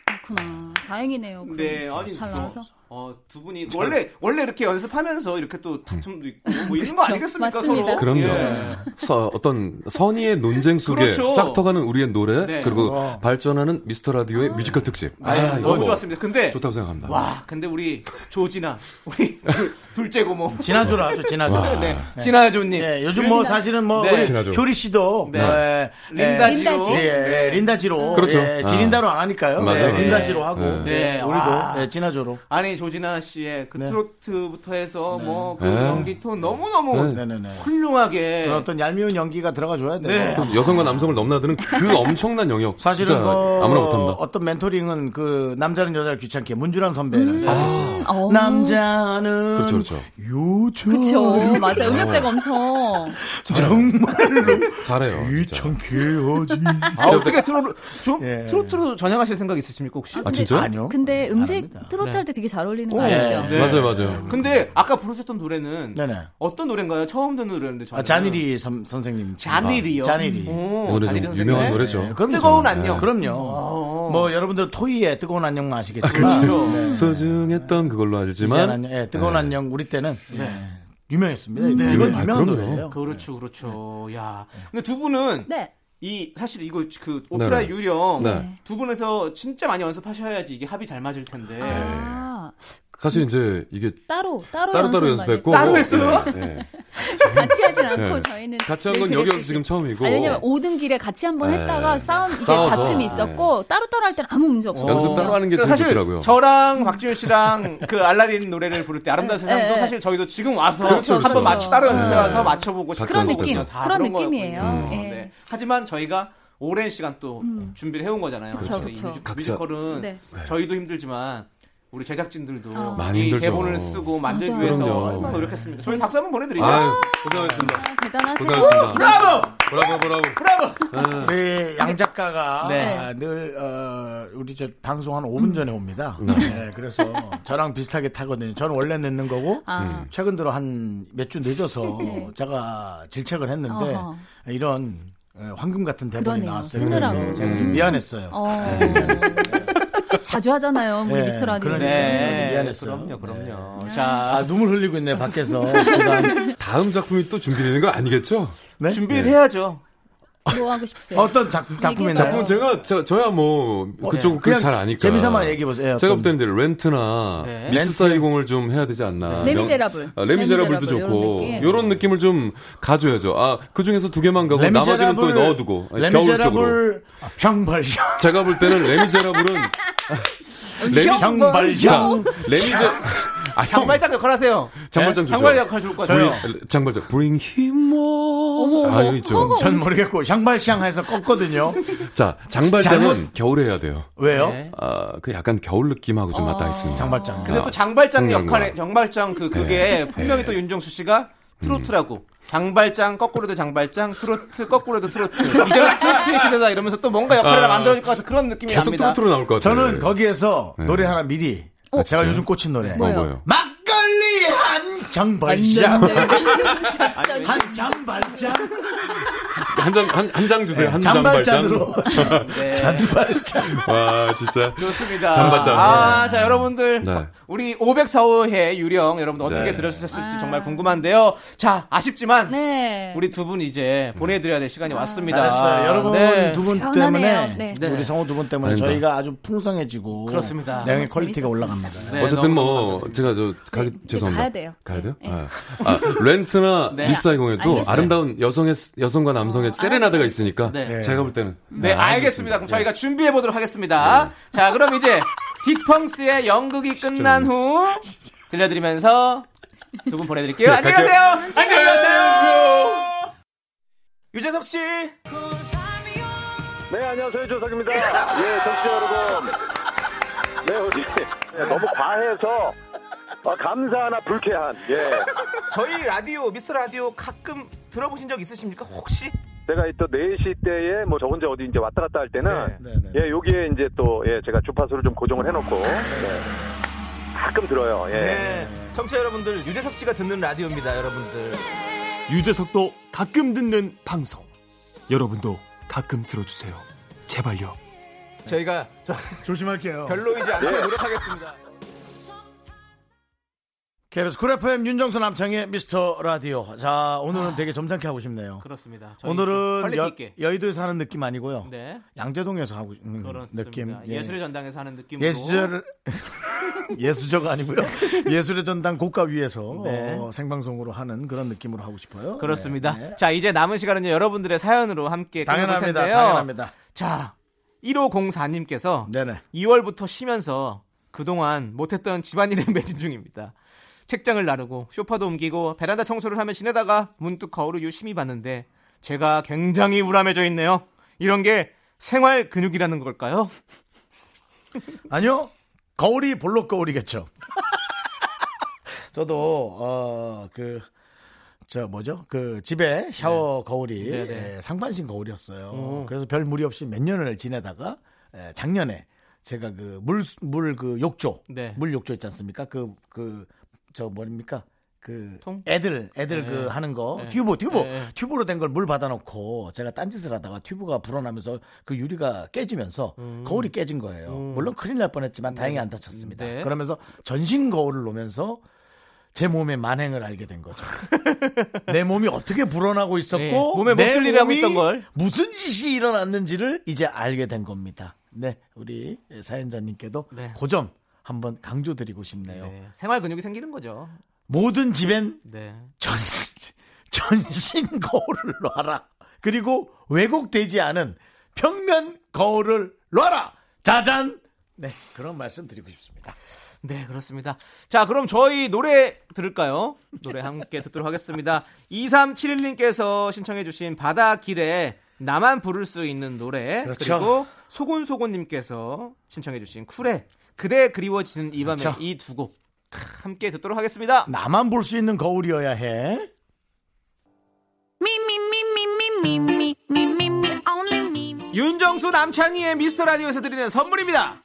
그렇구나. 다행이네요. 네, 아니 잘 나와서. 어, 두 분이 원래 원래 이렇게 연습하면서 이렇게 또 다툼도 있고 뭐 이런 거. 아니겠습니까 맞습니다. 서로? 그럼요. 예. 서- 어떤 선의의 논쟁 속에 그렇죠. 싹터가는 우리의 노래 네. 그리고 어. 발전하는 미스터 라디오의 뮤지컬 특집. 아, 이거 너무 뭐 좋았습니다. 근데 좋다고 생각합니다. 와, 근데 우리 조진아, 우리 그 둘째 고모, 지나줘라 아주 지나줘 와. 네, 진아조님, 예, 요즘 뭐 사실은 뭐 네. 우리. 효리 씨도 네. 예, 린다지로, 린다지. 예, 예, 린다지로 그렇죠. 예, 아. 지린다로 안 하니까요. 맞아요, 예, 맞아요. 린다지로 하고 네. 네, 예, 우리도 와. 예, 진아조로. 아니 조진아 씨의 그 네. 트로트부터 해서 뭐그 네. 연기 톤 너무 너무 네. 훌륭하게 그런 어떤 얄미운 연기가 들어가 줘야 돼요. 네. 그 여성과 남성을 넘나드는 그 엄청난 영역. 사실은 진짜 뭐 아무나 못합니다. 어떤 멘토링은 그 남자는 여자를 귀찮게 문주란 선배를 사셨어요. 음, 어. 남자는 그렇죠, 그렇죠. 요즘 그쵸. 맞아. 음역대가 엄청. 정말로 잘해요. 진짜. 귀찮게 하지. 아, 어떻게 트로트 좀 예. 트로트로 전향하실 생각 있으십니까 혹시? 아, 진짜요? 아니요. 근데 음색. 트로트 네. 할때 되게 잘 어울 리는 거 네. 아시죠? 네. 맞아요, 맞아요. 근데 아까 부르셨던 노래는 네네. 어떤 노래인가요? 처음 듣는 노래였는데 저는 아, 자니리 선, 선생님. 자니리요. 아, 자니리. 오, 이 노래 좀 유명한 선생님. 노래죠. 네, 그럼요. 뜨거운 저는. 안녕. 네, 그럼요. 어. 뭐 여러분들 토이의 뜨거운 안녕만 아시겠지만. 그렇죠. 네. 소중했던 그걸로 알지만 안녕, 예, 뜨거운 네. 안녕 우리 때는 예, 유명했습니다. 네. 이건 아, 유명한 그럼요. 노래예요. 그렇죠, 그렇죠. 야, 근데 두 분은 네. 이 사실 이거 그 오페라 네네. 유령 네. 두 분에서 진짜 많이 연습하셔야지 이게 합이 잘 맞을 텐데. 아, 사실 이제 이게 따로, 따로, 따로 따로 연습했고 따로 했어요? 네, 네. 같이 하진 않고 네. 저희는 같이 한건늘 여기 와서. 지금 처음이고 아니, 왜냐면 오든 길에 같이 한번 네. 했다가 싸움 이제 싸워서. 다툼이 있었고 따로 따로 할 때는 아무 문제 없어요. 연습 따로 하는 게 제일 그러니까 사실 좋더라고요. 저랑 박지윤 씨랑 그 알라딘 노래를 부를 때 아름다운 세상도 네, 네. 사실 저희도 지금 와서 그렇죠, 그렇죠. 한번 맞추 따로 연습해 와서 네. 맞춰보고 그런 느낌, 다 그런 느낌이에요. 예. 네. 하지만 저희가 오랜 시간 또 음. 준비를 해온 거잖아요. 뮤지- 각자- 뮤지컬은 네. 저희도 힘들지만 우리 제작진들도 어. 많이 이 힘들죠. 대본을 쓰고 만들기 맞아요. 위해서 그럼요. 얼마나 노력했습니까? 저희 박수 한번 보내드리죠. 아유, 고생하셨습니다. 아, 대단하세요. 고생하셨습니다. 브라보! 브라보, 브라보. 브라보! 우리 양 작가가 네. 아, 늘 어, 우리 저 방송 한 5분 전에 옵니다. 네. 네, 그래서 저랑 비슷하게 타거든요. 저는 원래 늦는 거고 아. 최근 들어 한 몇 주 늦어서 네. 제가 질책을 했는데 어허. 이런 어, 황금 같은 대본이 그러네요. 나왔어요. 쓰느라고. 그래서 제가 좀 음. 미안했어요. 어. 특집 자주 하잖아요. 우리 네, 미스터 라디오. 그러니까. 네, 미안했어요. 그럼요, 그럼요. 네. 자, 아, 눈물 흘리고 있네 밖에서. 다음 작품이 또 준비되는 거 아니겠죠? 네? 준비를 해야죠. 뭐 하고 싶으세요? 어떤 작, 작품이나요? 작품 제가 저, 저야 뭐 그쪽 그냥 그잘 아니까 재미삼아 얘기해 보세요. 제가 어떤- 볼 때는 이제 렌트나 네. 미스. 사이공을 좀 해야 되지 않나. 네. 레미제라블. 아, 레미제라블도 레미제라블, 좋고 요런 느낌. 요런 느낌을 좀 가져야죠. 아, 그 중에서 두 개만 가고 나머지는 또 넣어두고 아니, 겨울 쪽으로. 레미제라블 형벌 제가 볼 때는 레미제라블은 레미 형 레미제 아, 형. 장발장 역할 하세요. 장발장 좋죠. 장발 역할 좋을 것 같아요. 장발장 bring him more. 아, 여기 있죠. 전 모르겠고 향발샹해서 껐거든요. 자, 장발장은 겨울에 해야 돼요. 왜요? 네. 아, 그 약간 겨울 느낌하고 좀 맞닿아 있습니다. 장발장. 근데 또 장발장 역할에 거. 장발장 그 그게 분명히 또 윤정수 씨가 트로트라고 장발장 거꾸로도 장발장 트로트 거꾸로도 트로트 이제는 트로트의 시대다 이러면서 또 뭔가 역할을 아. 만들어질 것 같은 그런 느낌이 계속 납니다. 트로트로 나올 것 같아요. 저는 거기에서 네. 노래 하나 미리 어, 제가 진짜요? 요즘 꽂힌 노래 뭐? 뭐요? 막걸리 한 장발장 한 장발장 한 장, 한, 한장 주세요. 한 장발장으로 장발장. 네. 장발장 와, 진짜. 좋습니다. 장발장. 아, 자, 여러분들. 네. 우리 504호회 유령 여러분들 어떻게 네. 들으셨을지 정말 궁금한데요. 자, 아쉽지만 네. 우리 두 분 이제 보내드려야 될 시간이 왔습니다. 잘했어요. 여러분 네. 두분 편하네요. 때문에 네. 네. 우리 성우 두 분 때문에 아닙니다. 저희가 아주 풍성해지고 그렇습니다. 내용의 퀄리티가. 올라갑니다. 네, 어쨌든 뭐, 감사드립니다. 제가 저, 가기, 네, 죄송합니다. 가야 돼요. 가야 돼요? 네. 아, 아, 렌트나 네. 미스사이공에도 알겠어요. 아름다운 여성의, 여성과 남성의 세레나데가 있으니까 네. 제가 볼 때는. 네, 아, 알겠습니다. 그럼. 저희가 준비해 보도록 하겠습니다. 자, 그럼 이제 딕펑스의 연극이 끝난 후 들려드리면서 두 분 보내드릴게요. 네, 안녕히. 가세요. 안녕히 가세요. 유재석 씨. 네, 안녕하세요. 조석입니다. 예, 정치 여러분. 네, 어디 네, 너무 과해서 어, 감사하나 불쾌한. 예. 저희 라디오 미스터 라디오 가끔 들어보신 적 있으십니까? 혹시? 제가 또 4시 때에 뭐 저 혼자 어디 이제 왔다 갔다 할 때는 네, 네. 예, 여기에 이제 또 예, 제가 주파수를 좀 고정을 해 놓고 네. 가끔 들어요. 예. 네. 청취자 여러분들 유재석 씨가 듣는 라디오입니다, 여러분들. 유재석도 가끔 듣는 방송. 여러분도 가끔 들어주세요. 제발요. 저희가 저 조심할게요. 별로이지 않게 예. 노력하겠습니다. KBS 쿨 FM 윤정수 남창희의 미스터 라디오. 자, 오늘은 되게 점잖게 하고 싶네요. 그렇습니다. 오늘은 퀄리티 여. 여의도에서 하는 느낌 아니고요. 네. 양재동에서 하고 있는 그렇습니다. 느낌. 예. 예술의 전당에서 하는 느낌으로. 예술 예수저가 아니고요. 예술의 전당 고가 위에서 네. 어, 생방송으로 하는 그런 느낌으로 하고 싶어요. 그렇습니다. 네, 네. 자, 이제 남은 시간은요, 여러분들의 사연으로 함께 당연합니다. 텐데요. 당연합니다. 자, 1504님께서 네네. 2월부터 쉬면서 그동안 못했던 집안일에 매진 중입니다. 책장을 나르고 쇼파도 옮기고 베란다 청소를 하며 지내다가 문득 거울을 유심히 봤는데 제가 굉장히 우람해져 있네요. 이런 게 생활 근육이라는 걸까요? 아니요. 거울이 볼록 거울이겠죠. 저도 어 그 저 뭐죠? 그 집에 샤워 거울이 네, 네. 에, 상반신 거울이었어요. 오. 그래서 별 무리 없이 몇 년을 지내다가 에, 작년에 제가 그 물 물 그 욕조 네. 물 욕조 있지 않습니까? 그그 저 뭡니까? 그 통? 애들 애들 네. 그 하는 거 네. 튜브 튜브 네. 튜브로 된 걸 물 받아놓고 제가 딴짓을 하다가 튜브가 불어나면서 그 유리가 깨지면서 거울이 깨진 거예요. 물론 큰일 날 뻔했지만 다행히 안 다쳤습니다. 음. 네. 그러면서 전신 거울을 놓으면서 제 몸의 만행을 알게 된 거죠. 내 몸이 어떻게 불어나고 있었고 네, 몸에 내 몹쓸 일을 하고 있던 걸. 무슨 짓이 일어났는지를 이제 알게 된 겁니다. 네, 우리 사연자님께도 네. 그점 한번 강조드리고 싶네요. 네, 생활 근육이 생기는 거죠. 모든 집엔 네. 전, 전신 거울을 놔라. 그리고 왜곡되지 않은 평면 거울을 놔라. 짜잔. 네, 그런 말씀 드리고 싶습니다. 네, 그렇습니다. 자, 그럼 저희 노래 들을까요? 노래 함께 듣도록 하겠습니다. 2371님께서 신청해주신 바다길의 나만 부를 수 있는 노래 그렇죠. 그리고 소곤소곤님께서 신청해주신 쿨의 그대 그리워지는 이 밤에 그렇죠. 이두 곡 함께 듣도록 하겠습니다. 나만 볼 수 있는 거울이어야 해. 윤정수 남창희의 미스터 라디오에서 드리는 선물입니다.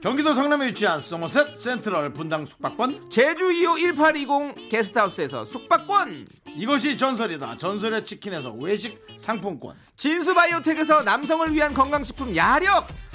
경기도 성남에 위치한 소머셋 센트럴 분당 숙박권 제주 2호 1820 게스트하우스에서 숙박권 이것이 전설이다 전설의 치킨에서 외식 상품권 진수바이오텍에서 남성을 위한 건강식품 야력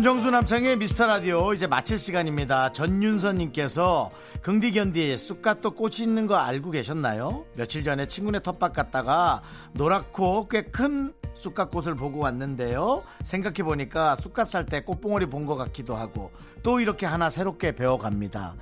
윤정수 남창희의 미스터 라디오 이제 마칠 시간입니다. 전윤선님께서 긍디견디에 쑥갓도 꽃이 있는 거 알고 계셨나요? 며칠 전에 친구네 텃밭 갔다가 노랗고 꽤 큰 쑥갓꽃을 보고 왔는데요. 생각해 보니까 쑥갓 살 때 꽃봉오리 본 것 같기도 하고 또 이렇게 하나 새롭게 배워갑니다.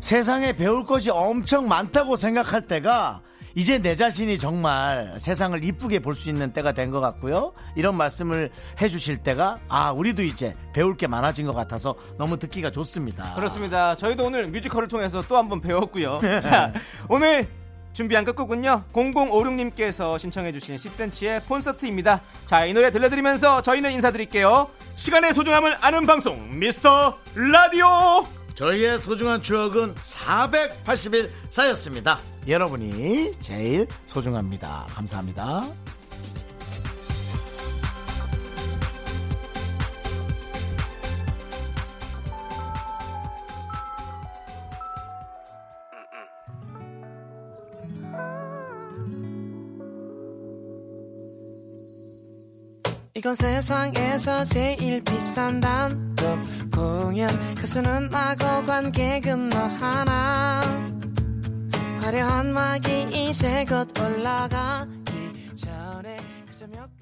세상에 배울 것이 엄청 많다고 생각할 때가 이제 내 자신이 정말 세상을 이쁘게 볼 수 있는 때가 된 것 같고요. 이런 말씀을 해주실 때가 아 우리도 이제 배울 게 많아진 것 같아서 너무 듣기가 좋습니다. 그렇습니다. 저희도 오늘 뮤지컬을 통해서 또 한 번 배웠고요. 자, 오늘 준비한 끝곡은요. 0056님께서 신청해주신 10cm의 콘서트입니다. 자, 이 노래 들려드리면서 저희는 인사드릴게요. 시간의 소중함을 아는 방송, 미스터 라디오! 저희의 소중한 추억은 480일 쌓였습니다. 여러분이 제일 소중합니다. 감사합니다. 이건 세상에서 제일 비싼 단독 공연 가수는 나고 관객은 너 하나. 화려한 막이 이제 곧 올라가기 전에 그저 몇